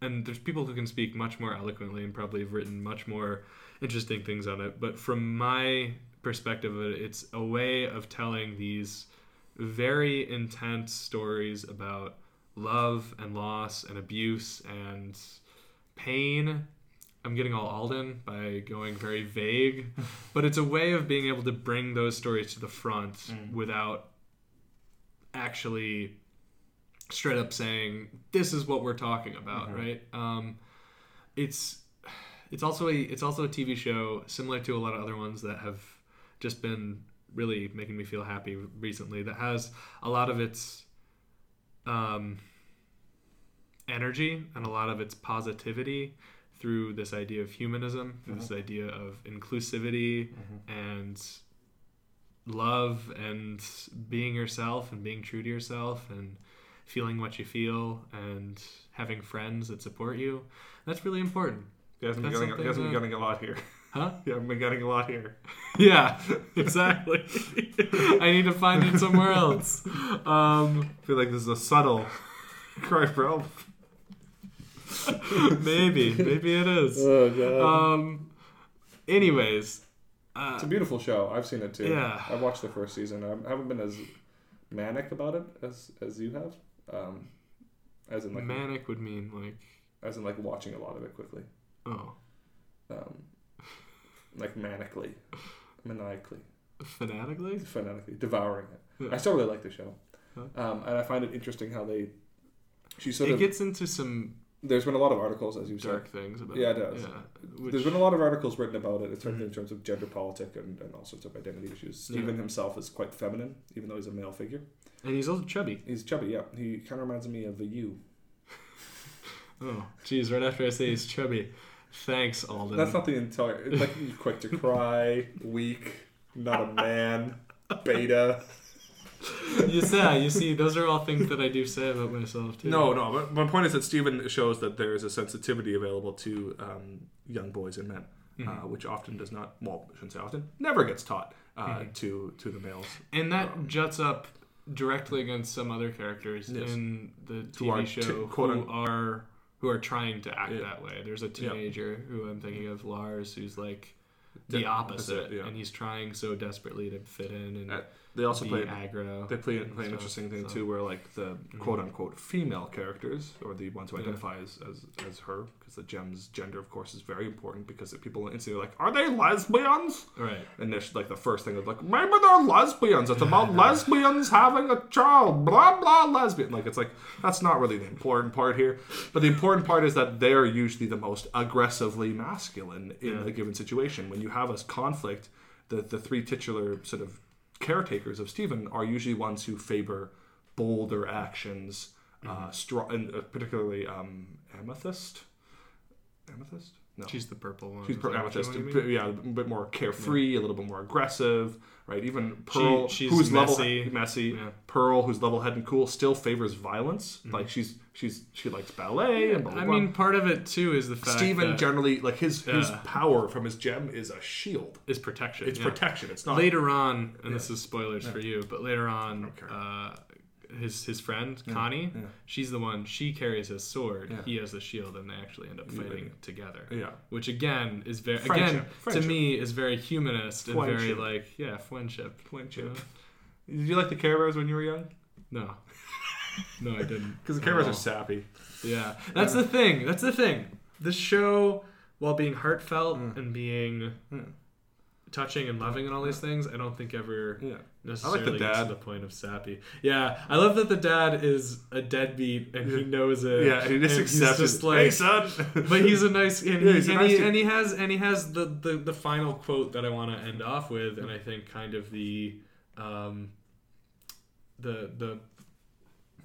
and there's people who can speak much more eloquently and probably have written much more interesting things on it but from my perspective of it, it's a way of telling these very intense stories about love and loss and abuse and pain i'm getting all alden by going very vague but it's a way of being able to bring those stories to the front Mm. without actually straight up saying this is what we're talking about, Mhm. right? Um, it's it's also a it's also a TV show similar to a lot of other ones that have just been really making me feel happy recently. That has a lot of its um, energy and a lot of its positivity through this idea of humanism, through this idea of inclusivity and love and being yourself and being true to yourself and feeling what you feel and having friends that support you. That's really important. You guys have been getting, you guys have been getting a lot here. Huh? Yeah, I've been getting a lot here. Yeah, exactly. I need to find it somewhere else. Um, I feel like this is a subtle cry for help. maybe, maybe it is. Oh, God. Um. Anyways, uh, It's a beautiful show. I've seen it too. Yeah. I watched the first season. I haven't been as manic about it as as you have. Um, as in like manic would mean like as in like watching a lot of it quickly. Oh. Um, like manically, maniacally, fanatically, fanatically devouring it. Yeah. I still really like the show, Huh. um, and I find it interesting how they. She sort it of gets into some There's been a lot of articles, as you dark said. things about yeah, it does. yeah, There's which- been a lot of articles written about it, especially in Mhm. terms of gender politics and, and all sorts of identity issues. Yeah. Stephen himself is quite feminine, even though he's a male figure. And he's also chubby. He's chubby, yeah. He kind of reminds me of a you. Oh, geez! Right after I say he's chubby, thanks, Alden. That's not the entire. It's like he's quick to cry, weak, not a man, beta. you see, you see, those are all things that I do say about myself too. No, no. But my point is that Stephen shows that there is a sensitivity available to um, young boys and men, uh, Mhm. which often does not. Well, I shouldn't say often. Never gets taught uh, Mhm. to to the males. and that juts up directly against some other characters Yes. in the TV show t- who are who are trying to act Yeah. that way. There's a Yeah. teenager who I'm thinking of, Lars, who's like the opposite, yeah. and he's trying so desperately to fit in and Uh, they also play aggro. They play, play an interesting thing so. too, where like the Mhm. quote unquote female characters, or the ones who Yeah. identify as, as, as her, because the gem's gender, of course, is very important because people instantly are like, are they lesbians? Right. And this, like the first thing is like, maybe they're lesbians. It's about lesbians having a child. Blah blah lesbian. Like it's like that's not really the important part here. But the important part is that they're usually the most aggressively masculine in Yeah. a given situation. When you have a conflict, the the three titular sort of caretakers of Stephen are usually ones who favor bolder actions, uh, strong, and uh, particularly um, Amethyst. Amethyst. No. She's the purple one. She's Is per- that what you- amethyst, a bit- yeah, a bit more carefree, a little bit more aggressive, right? Even Pearl, she's who's messy. level messy, Yeah. Mm-hmm. Pearl, who's level-headed and cool, still favors violence. Like she's she's she likes ballet. and blah, blah, I mean, part of it too is the fact Stephen generally like his his Yeah. power from his gem is a shield. is protection. It's yeah. protection. It's not later on, and this is spoilers Yeah. for you, but later on, uh, his his friend Yeah. Connie, Yeah. she's the one. She carries his sword. Yeah. He has the shield, and they actually end up fighting together. Yeah. which again is very Friendship. again Friendship. to me is very humanist and very like yeah, friendship. Friendship. Did you like the Care Bears when you were young? No, no, I didn't. Because the Care Bears all. are sappy. Yeah, that's the thing. That's the thing. The show, while being heartfelt Mm. and being touching and loving and all these things, I don't think ever Yeah. necessarily gets dad. to the point of sappy. Yeah, I love that the dad is a deadbeat and he knows it. Yeah, and he just and accepts he's just like, Hey, son. but he's a nice and, Yeah, he, he's and, nice he, and he has and he has the, the the final quote that I want to end off with, and I think kind of the um the the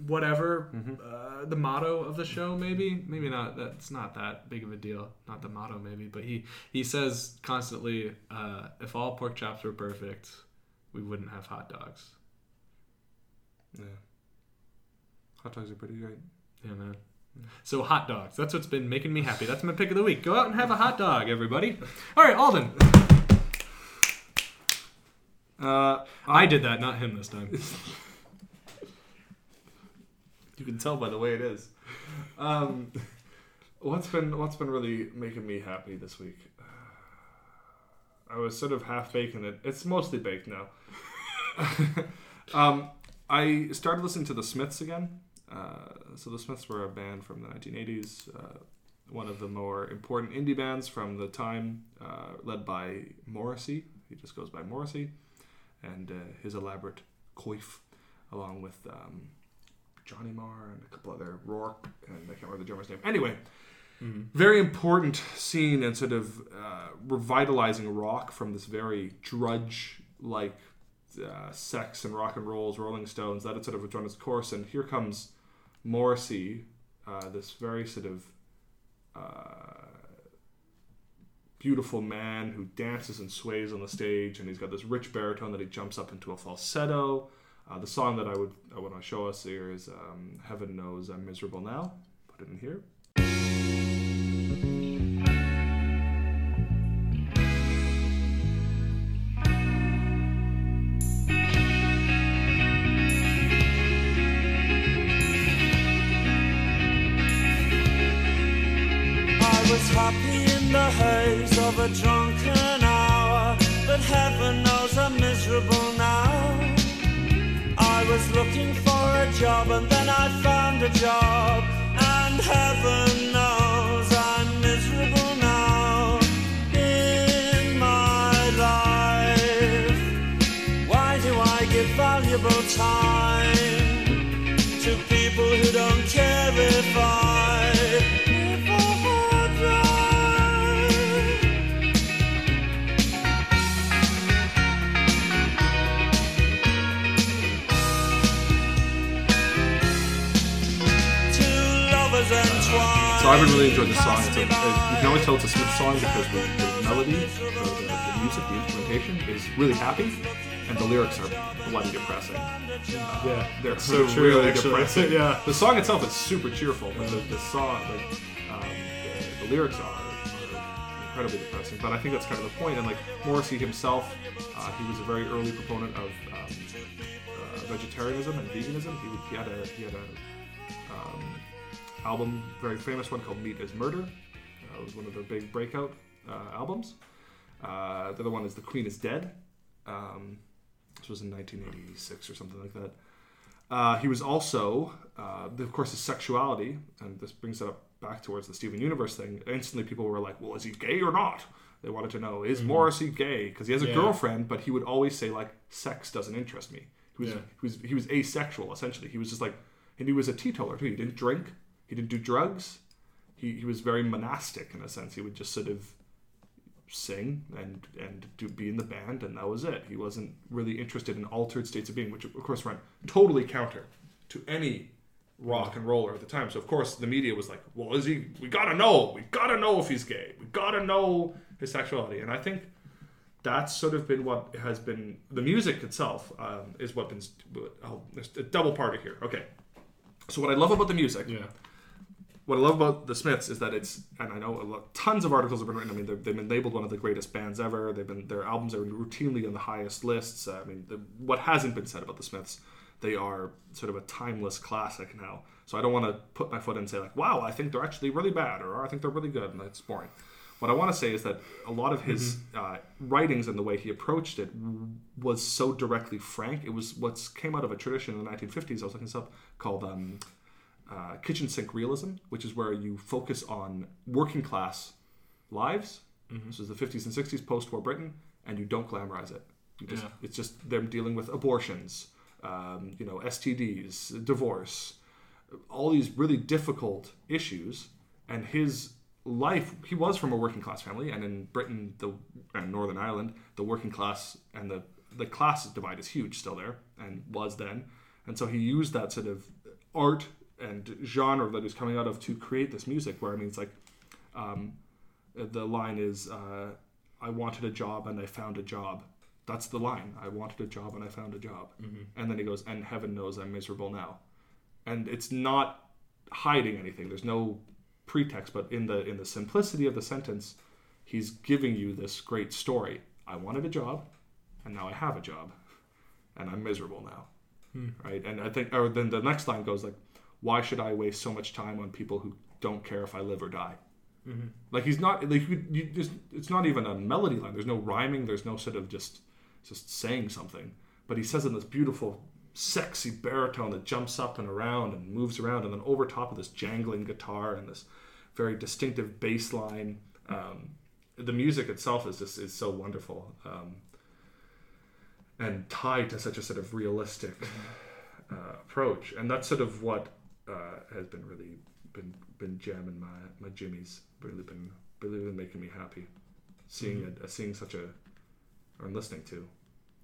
whatever Mm-hmm. uh, the motto of the show maybe. Maybe not that's not that big of a deal. Not the motto maybe but he he says constantly uh, if all pork chops were perfect we wouldn't have hot dogs. Yeah. Hot dogs are pretty great. yeah man. So hot dogs. That's what's been making me happy. That's my pick of the week. Go out and have a hot dog everybody. All right alden. Uh, i did that not him this time You can tell by the way it is. Um, what's been what's been really making me happy this week? I was sort of half baking it. It's mostly baked now. um, I started listening to the Smiths again. Uh, so the Smiths were a band from the 1980s, uh, one of the more important indie bands from the time, uh, led by Morrissey. He just goes by Morrissey, and uh, his elaborate coif, along with um, Johnny Marr and a couple other Rourke, and I can't remember the drummer's name. Anyway, very important scene and sort of uh, revitalizing rock from this very drudge like uh, sex and rock and rolls, Rolling Stones. That had sort of run its course, and here comes Morrissey, uh, this very sort of uh, beautiful man who dances and sways on the stage, and he's got this rich baritone that he jumps up into a falsetto. Uh, the song that I would I want to show us here is um, "Heaven Knows I'm Miserable Now." Put it in here. I was happy in the haze of a drunken job and then I found a job, and heaven really enjoying this song. It's a, it, you can always tell it's a Smith song because the, the melody, the, the, the music, the instrumentation is really happy, and the lyrics are bloody depressing. Uh, Yeah, they're so true, really actually. depressing. Yeah. the song itself is super cheerful, but the, the song, like, um, the, the lyrics are, are incredibly depressing. But I think that's kind of the point. And like Morrissey himself, uh, he was a very early proponent of um, uh, vegetarianism and veganism. He, he had a he had a album, very famous one called "Meat Is Murder." Uh, it was one of their big breakout uh, albums. Uh, the other one is "The Queen Is Dead." Um, this was in 1986 or something like that. Uh, he was also, uh, of course, his sexuality, and this brings it up back towards the Steven Universe thing. Instantly, people were like, "Well, is he gay or not?" They wanted to know, "Is Mhm. Morrissey gay?" Because he has a Yeah. girlfriend, but he would always say like, "Sex doesn't interest me." He was, Yeah. he was he was asexual essentially. He was just like, and he was a teetotaler too. He didn't drink. He didn't do drugs. He he was very monastic in a sense. He would just sort of sing and and do be in the band and that was it. He wasn't really interested in altered states of being, which of course ran totally counter to any rock and roller at the time. So of course the media was like, "Well, is he? We gotta know. We gotta know if he's gay. We gotta know his sexuality." And I think that's sort of been what has been the music itself um, is what been. Oh, there's a double party here. Okay, so what I love about the music, yeah. What I love about the Smiths is that it's, and I know a lot, tons of articles have been written. I mean, they've, they've been labeled one of the greatest bands ever. They've been their albums are routinely on the highest lists. I mean, the, what hasn't been said about the Smiths, they are sort of a timeless classic now. So I don't want to put my foot in and say like, wow, I think they're actually really bad, or I think they're really good, and that's boring. What I want to say is that a lot of his uh, writings and the way he approached it was so directly frank. It was what came out of a tradition in the 1950s. I was looking this up called um, uh, kitchen sink realism, which is where you focus on working class lives. This is the 50s and 60s post-war Britain, and you don't glamorize it. You just, Yeah. It's just them dealing with abortions, um, you know, STDs, divorce, all these really difficult issues. And his life, he was from a working class family, and in Britain, the and Northern Ireland, the working class and the the class divide is huge still there, and was then. And so he used that sort of art and genre that he was coming out of to create this music. Where I mean, it's like um, the line is, uh, "I wanted a job and I found a job." That's the line. I wanted a job and I found a job. Mhm. And then he goes, "And heaven knows I'm miserable now." And it's not hiding anything. There's no pretext, but in the in the simplicity of the sentence, he's giving you this great story. I wanted a job, and now I have a job, and I'm miserable now. Hmm. Right? And I think, or then the next line goes like, "Why should I waste so much time on people who don't care if I live or die?" Mhm. Like he's not like you, you just it's not even a melody line. There's no rhyming. There's no sort of just just saying something. But he says in this beautiful, sexy baritone that jumps up and around and moves around, and then over top of this jangling guitar and this very distinctive bass line. Um, the music itself is just is so wonderful um, and tied to such a sort of realistic uh, approach, and that's sort of what uh, has been really been been jamming my my jimmies. Really been really been making me happy, seeing Mhm. it, uh, seeing such a or listening to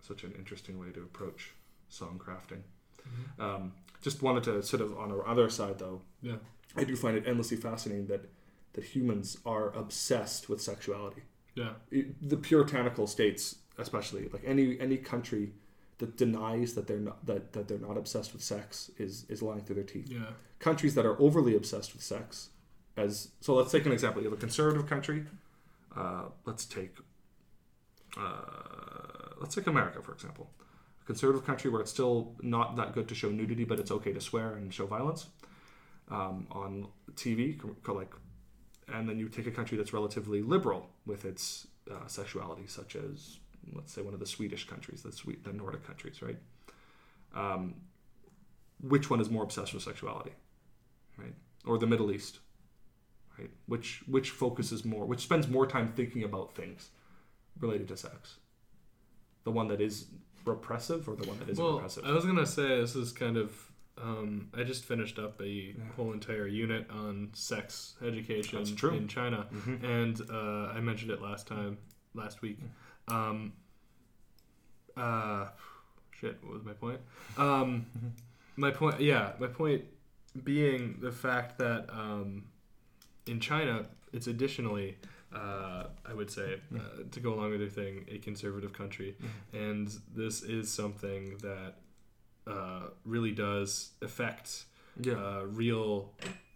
such an interesting way to approach song crafting. Mhm. Um, just wanted to sort of on our other side though. Yeah. I do find it endlessly fascinating that that humans are obsessed with sexuality. Yeah. It- the puritanical states, especially like any any country that denies that they're not that, that they're not obsessed with sex is is lying through their teeth. Yeah. Countries that are overly obsessed with sex, as so let's take an example. You have a conservative country. Uh, let's take uh, let's take America for example. A conservative country where it's still not that good to show nudity, but it's okay to swear and show violence um, on TV, like, and then you take a country that's relatively liberal with its uh, sexuality, such as let's say one of the Swedish countries, the Swe- the Nordic countries, right? Um, which one is more obsessed with sexuality, right? Or the Middle East, right? Which which focuses more, which spends more time thinking about things related to sex? The one that is repressive, or the one that isn't well, repressive? I was gonna say this is kind of. Um, I just finished up a whole entire unit on sex education in China, Mhm. and uh, I mentioned it last time, last week. Um, uh, shit, what was my point? Um, my point, yeah, my point being the fact that um, in China, it's additionally, uh, I would say, uh, to go along with your thing, a conservative country, and this is something that uh, really does affect Yeah. uh, real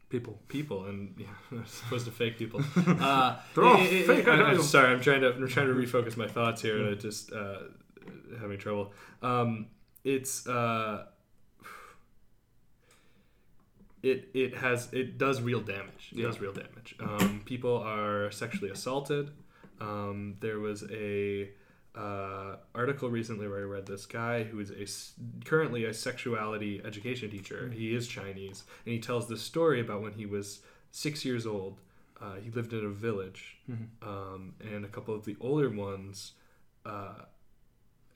People. people, and yeah, as opposed to fake people. Uh, They're all it- it- fake, I, I'm sorry, I'm trying to I'm trying to refocus my thoughts here, and I just uh, having trouble. Um, it's uh, it it has it does real damage. It Yeah. does real damage. Um, people are sexually assaulted. Um, there was a uh, article recently where I read this guy who is a currently a sexuality education teacher. He is Chinese, and he tells this story about when he was six years old. Uh, he lived in a village, Mhm. um, and a couple of the older ones uh,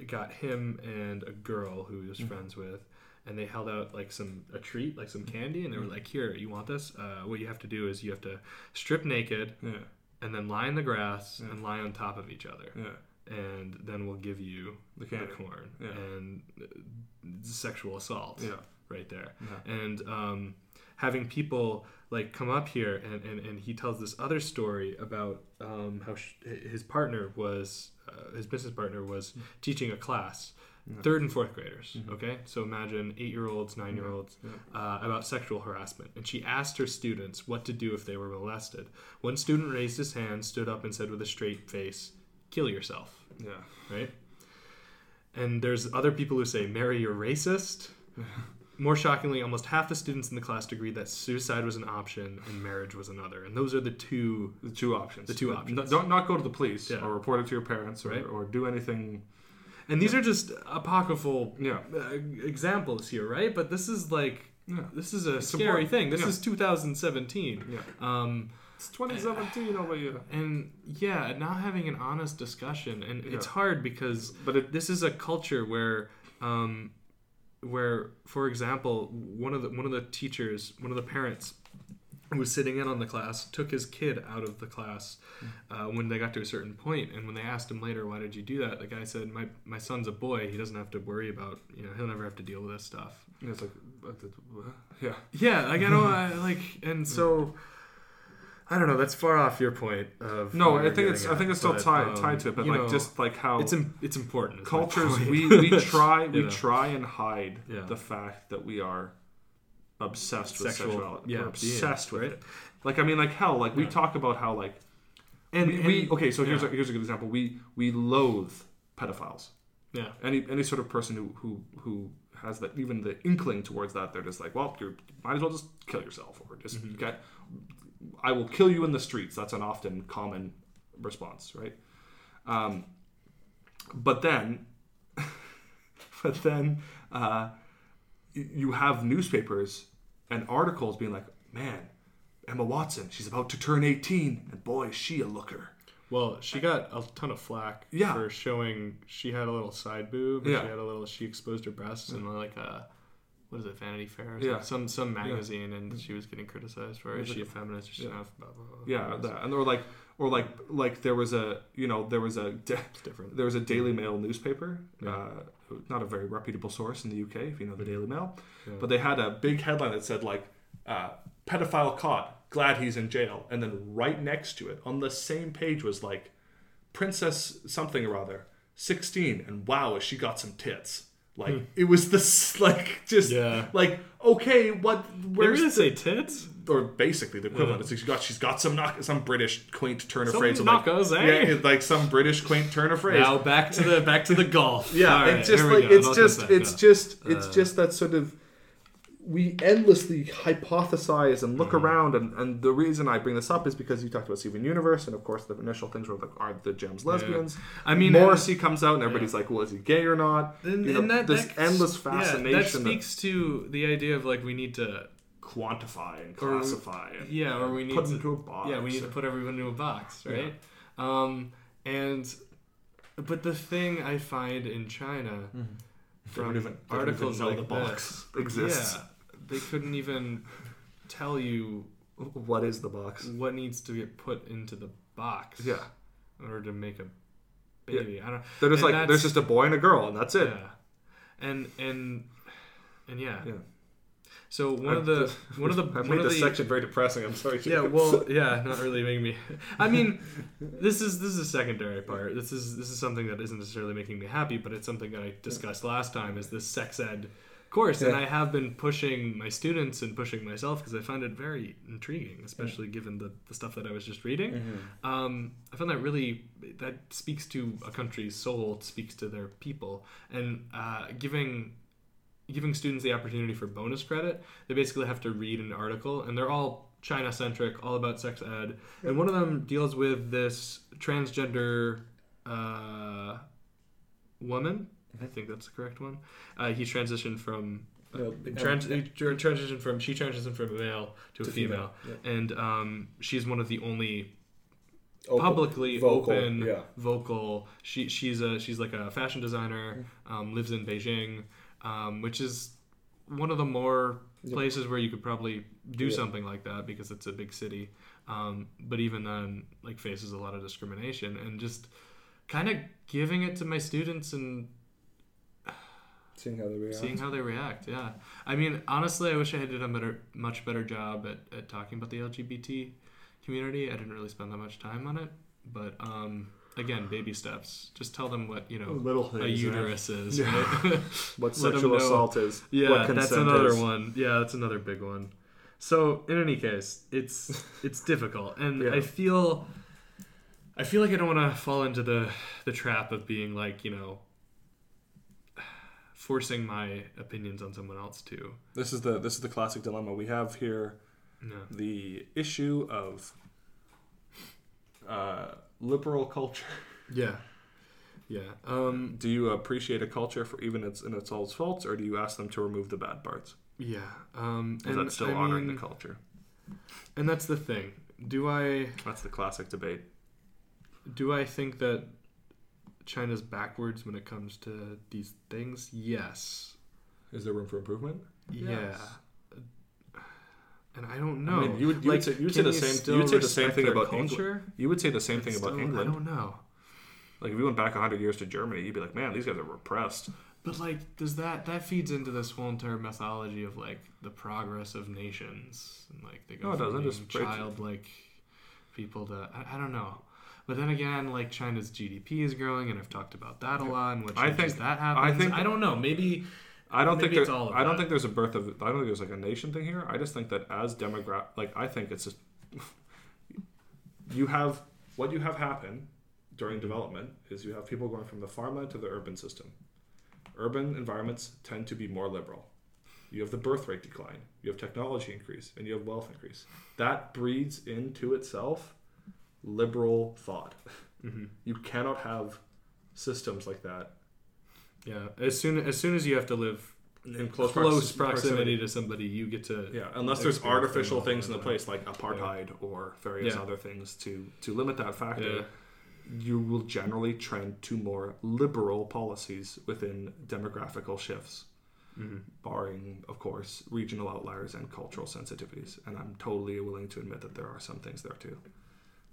got him and a girl who he was Mhm. friends with, and they held out like some a treat, like some candy, and they were Mhm. like, "Here, you want this? Uh, what you have to do is you have to strip naked, Yeah. and then lie in the grass Yeah. and lie on top of each other, Yeah. and then we'll give you The the, corn Yeah. and uh, sexual assault, Yeah. right there, Yeah. and um, having people like come up here and, and, and he tells this other story about um, how sh- his partner was uh, his business partner was teaching a class third and fourth graders Mhm. okay? So imagine eight year olds nine year olds Yeah. uh, about sexual harassment. And she asked her students what to do if they were molested. One student raised his hand stood up and said with a straight face kill yourself. Yeah. right? And there's other people who say marry your racist more shockingly, almost half the students in the class agreed that suicide was an option and marriage was another. And those are the two the two options. The two options. n- Don't not go to the police Yeah. or report it to your parents or, Right. or do anything. And these are just apocryphal Yeah. uh, examples here, right? But this is like Yeah. this is a scary important. thing. This Yeah. is 2017. Yeah. Um, It's 2017 over here. and yeah, not having an honest discussion, and it's hard because But it, this is a culture where um, where for example one of the one of the teachers one of the parents who was sitting in on the class took his kid out of the class uh, when they got to a certain point and when they asked him later why did you do that? the guy said my, my son's a boy. He doesn't have to worry about you know he'll never have to deal with this stuff. It's like, yeah. yeah like i know I, like and so I don't know. That's far off your point of. No, I think it's getting I think it's still but, tied um, tied to it, but like know, just like how it's im- it's important. cultures we we try we know. try and hide Yeah. the fact that we are obsessed with Sexual- sexuality. yeah, We're obsessed being, with right? it. Like I mean, like hell. Like we talk about how like And- we, we okay. So here's yeah. a, here's a good example. We we loathe pedophiles. Yeah. Any any sort of person who who who has that even the inkling towards that, they're just like, well, you might as well just kill yourself or just Mm-hmm. get. I will kill you in the streets. That's an often common response, right? Um, but then, but then uh, you have newspapers and articles being like, man, Emma Watson, she's about to turn 18, and boy, is she a looker. Well, she got a ton of flack Yeah. for showing she had a little side boob. Yeah. She had a little. She exposed her breasts in like a what is it, Vanity Fair? Or Yeah. Some some Yeah. magazine, and she was getting criticized for. it. Is Yeah. she a feminist? She's Yeah. not. Blah, blah, blah. Yeah, that, and or like, or like, like there was a, you know, there was a, da- different. there was a Daily Mail newspaper, Yeah. uh, not a very reputable source in the UK, if you know the Daily Mail, Yeah. but they had a big headline that said like, uh, pedophile caught, glad he's in jail, and then right next to it on the same page was like, Princess something or other, sixteen, and wow, she got some tits. Like Hmm. it was this like just Yeah. like okay what where's really the- say tits or basically the equivalent. Yeah. It's like she's got she's got some knock, some British quaint turn of Some phrase. of like, knockers, eh? Yeah, like some British quaint turn of phrase. Now back to the back to the golf. yeah, right, it's just like it's just gonna say, it's just it's Uh, just that sort of we endlessly hypothesize and Mm-hmm. look around and, and the reason I bring this up is because you talked about Steven Universe and of course the initial things were like are the gems lesbians. I mean, Morrissey comes out and everybody's like well is he gay or not? And, you know, and that, this that- endless yeah, fascination that speaks to the idea of like we need to quantify and or- classify and yeah, or we need put to into a box Yeah, we need to put everyone into a box, right? Um, and but the thing I find in China They from even- articles like the box exists. yeah, they couldn't even tell you what is the box, what needs to get put into the box, Yeah. in order to make a Yeah. baby. I don't. They're just and like there's just a boy and a girl and that's it. Yeah, and and and yeah. Yeah. So one I've of the just- one of the one made of this the section very depressing. I'm sorry. Yeah, well, yeah, not really making me. I mean, this is this is a secondary part. This is this is something that isn't necessarily making me happy, but it's something that I discussed last time. Is this sex ed course, and I have been pushing my students and pushing myself because I find it very intriguing, especially given the, the stuff that I was just reading. Mhm. Um, I find that really that speaks to a country's soul, it speaks to their people, and uh, giving giving students the opportunity for bonus credit. They basically have to read an article, and they're all China centric, all about sex ed, and one of them deals with this transgender uh, woman. I think that's the correct one. Uh, he transitioned from. Yeah, trans- um, he transitioned from she transitioned from a male to a To female, female, and um, she's one of the only Open- publicly vocal, open yeah. vocal she she's a she's like a fashion designer um, lives in beijing um, which is one of the more places where you could probably do Yeah. something like that because it's a big city um, but even then like faces a lot of discrimination and just kind of giving it to my students and Seeing how they react. seeing how they react yeah i mean honestly i wish i had done a better much better job at, at talking about the lgbt community i didn't really spend that much time on it but um again baby steps just tell them what you know Little a things, yeah. uterus is Yeah. right? What sexual assault is, yeah that's another is. one yeah that's another big one so in any case it's it's difficult and Yeah. i feel i feel like i don't want to fall into the the trap of being like you know forcing my opinions on someone else too This is the this is the classic dilemma we have here. Yeah. The issue of uh, liberal culture. Yeah. Yeah. Um, do you appreciate a culture for even its in its all its faults, or do you ask them to remove the bad parts? Yeah. Um, Is that still I honoring mean- the culture? And that's the thing. Do I? That's the classic debate. Do I think that China's backwards when it comes to these things? Yes. Is there room for improvement? Yeah. And I don't I know. mean, you would, you Like, would say, you would say the same. You would say the same thing about culture? England. You would say the same It's thing about England. I don't know. Like if we went back hundred years to Germany, you'd be like, man, these guys are repressed. But like, does that that feeds into this whole entire mythology of like the progress of nations and like they go No, it from doesn't. being Just childlike people to I, I don't know. But then again, like China's GDP is growing, and I've talked about that a lot. And what I think that happens. I think I don't know. Maybe I don't maybe think it's there, all of I don't that. think there's a birth of. I don't think there's like a nation thing here. I just think that as demogra like I think it's just you have what you have happen during development is you have people going from the farmland to the urban system. Urban environments tend to be more liberal. You have the birth rate decline, you have technology increase, and you have wealth increase. That breeds into itself liberal thought. Mhm. You cannot have systems like that Yeah, as soon as soon as you have to live in close, close, proxi- proximity to somebody, you get to Yeah, unless there's artificial things in the place like apartheid or various Yeah. other things to to limit that factor. Yeah. You will generally trend to more liberal policies within demographical shifts, Mhm. barring, of course, regional outliers and cultural sensitivities. And I'm totally willing to admit that there are some things there too.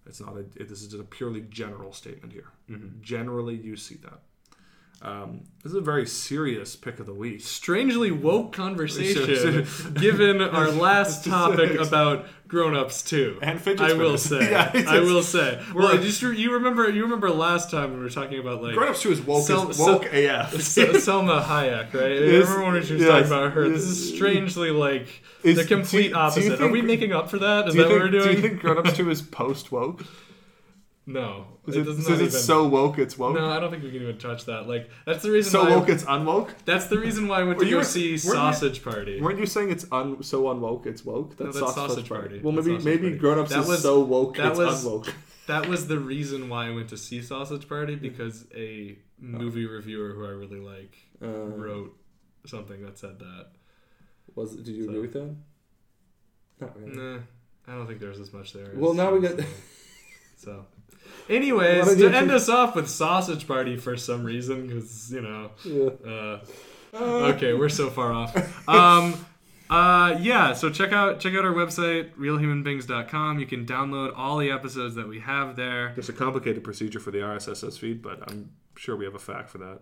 It's not a. It, this is just a purely general statement here. Mhm. Generally, you see that. Um, this is a very serious pick of the week. strangely woke conversation given our last topic about grown-ups too. And fidget i will say. Yeah, i will say. well just you remember you remember last time when we were talking about like Grown-ups too is woke Sel- as- Sel- woke AF. Sel- Selma Hayek right? You remember when she was yes, talking about her? This is strangely like Is- the complete do opposite. Are think- we making up for that? Is that think, what we're doing Do you think Grown Ups 2 is post woke? No Is it, does is not it even- so woke it's woke? no, I don't think we can even touch that. Like that's the reason. So why woke it's unwoke? That's the reason why I went Were to you- go see weren't you- Sausage Party. Weren't you saying it's un, so unwoke it's woke? No, That's, that's sausage, Sausage party. Party. Well, That's maybe Sausage maybe. Grown Ups That is was- so woke that it's was- unwoke. That was the reason why I went to see Sausage Party because a movie reviewer who I really like Uh. wrote something that said that. Was did you So- agree with that? Not really. Nah, I don't think there's as much there. Well, as- now we got- So, anyways, to end us off with Sausage Party for some reason, because you know. Yeah. Uh, okay, we're so far off. Um, uh, yeah, so check out check out our website realhumanbeings.com. You can download all the episodes that we have there. There's a complicated procedure for the RSS feed, but I'm sure we have a fact for that.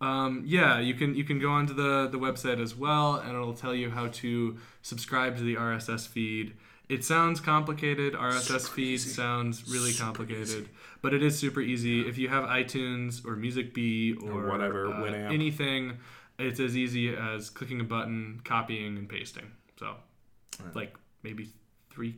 Um, yeah, you can you can go onto the the website as well, and it'll tell you how to subscribe to the RSS feed. It sounds complicated. RSS feed sounds really complicated, but it is super easy. If you have iTunes or Music Bee or, Or whatever, uh, anything, it's as easy as clicking a button, copying, and pasting. So, like maybe three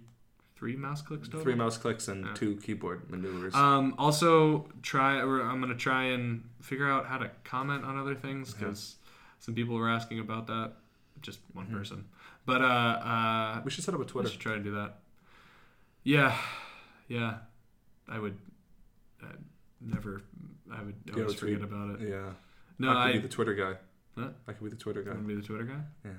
three mouse clicks total. Three mouse clicks and two keyboard maneuvers. Um, also, try. I'm gonna try and figure out how to comment on other things because some people were asking about that. Just one person, but uh, uh, we should set up a Twitter. We should try and do that. Yeah, yeah. I would uh, never. I would You always forget about it. Yeah. No, I could I be the Twitter guy. Huh? I could be the Twitter guy. You wanna be the Twitter guy? Yeah.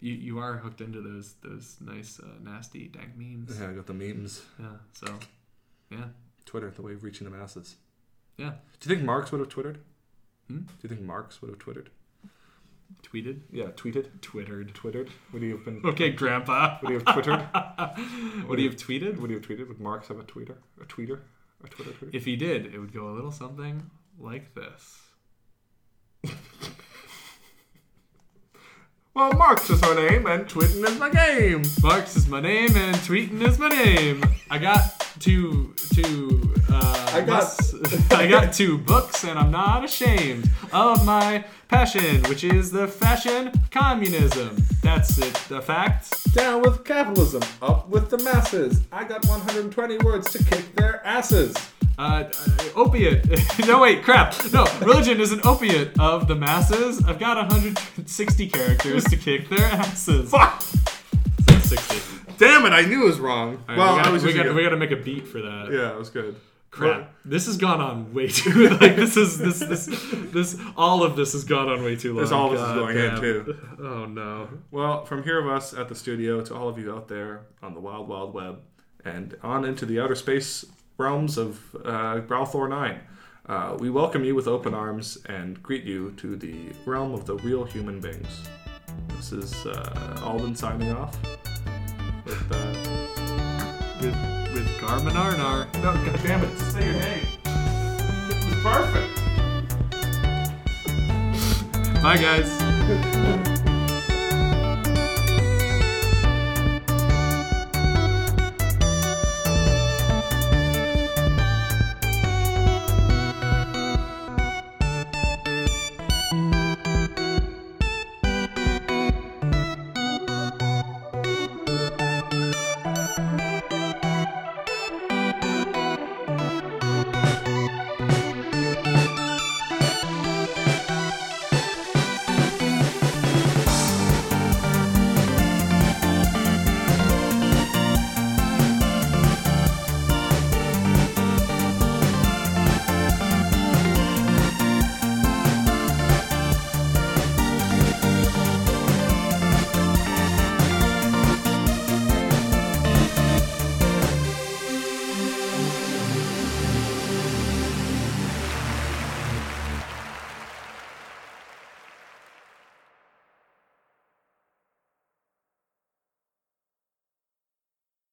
You you are hooked into those those nice uh, nasty dank memes. Yeah, I got the memes. Yeah. So, yeah. Twitter, the way of reaching the masses. Yeah. Do you think Marx would have twittered? Hmm? Do you think Marx would have twittered? Tweeted? Yeah, tweeted. Twittered. Twittered. Would he have been? Okay, Grandpa. Would you have twittered? Would he have tweeted? Would you have tweeted? Would Marx have a tweeter? A tweeter? A Twitter tweeter? If he did, it would go a little something like this. Well, Marx is my name and tweeting is my game. Marx is my name and tweeting is my name. I got two two. Uh, I got- I got two books and I'm not ashamed of my passion, which is the fashion communism. That's it. The fact. Down with capitalism, up with the masses. I got 120 words to kick their asses. Uh, uh, opiate. no, wait, crap. No, religion is an opiate of the masses. I've got 160 characters to kick their asses. Fuck! 60. Damn it! I knew it was wrong. All right, well, we gotta, we, gotta, we gotta make a beat for that. Yeah, it was good. Crap. This has gone on way too like this is this this this all of this has gone on way too long. This all this is going in too. Oh no. Well, from here of us at the studio to all of you out there on the wild, wild web, and on into the outer space realms of uh, Balthor 9, uh, we welcome you with open arms and greet you to the realm of the real human beings. This is uh, Alden signing off. With, uh, with Garmin Arnar. No, God damn it! Say your name. This is perfect. Bye guys.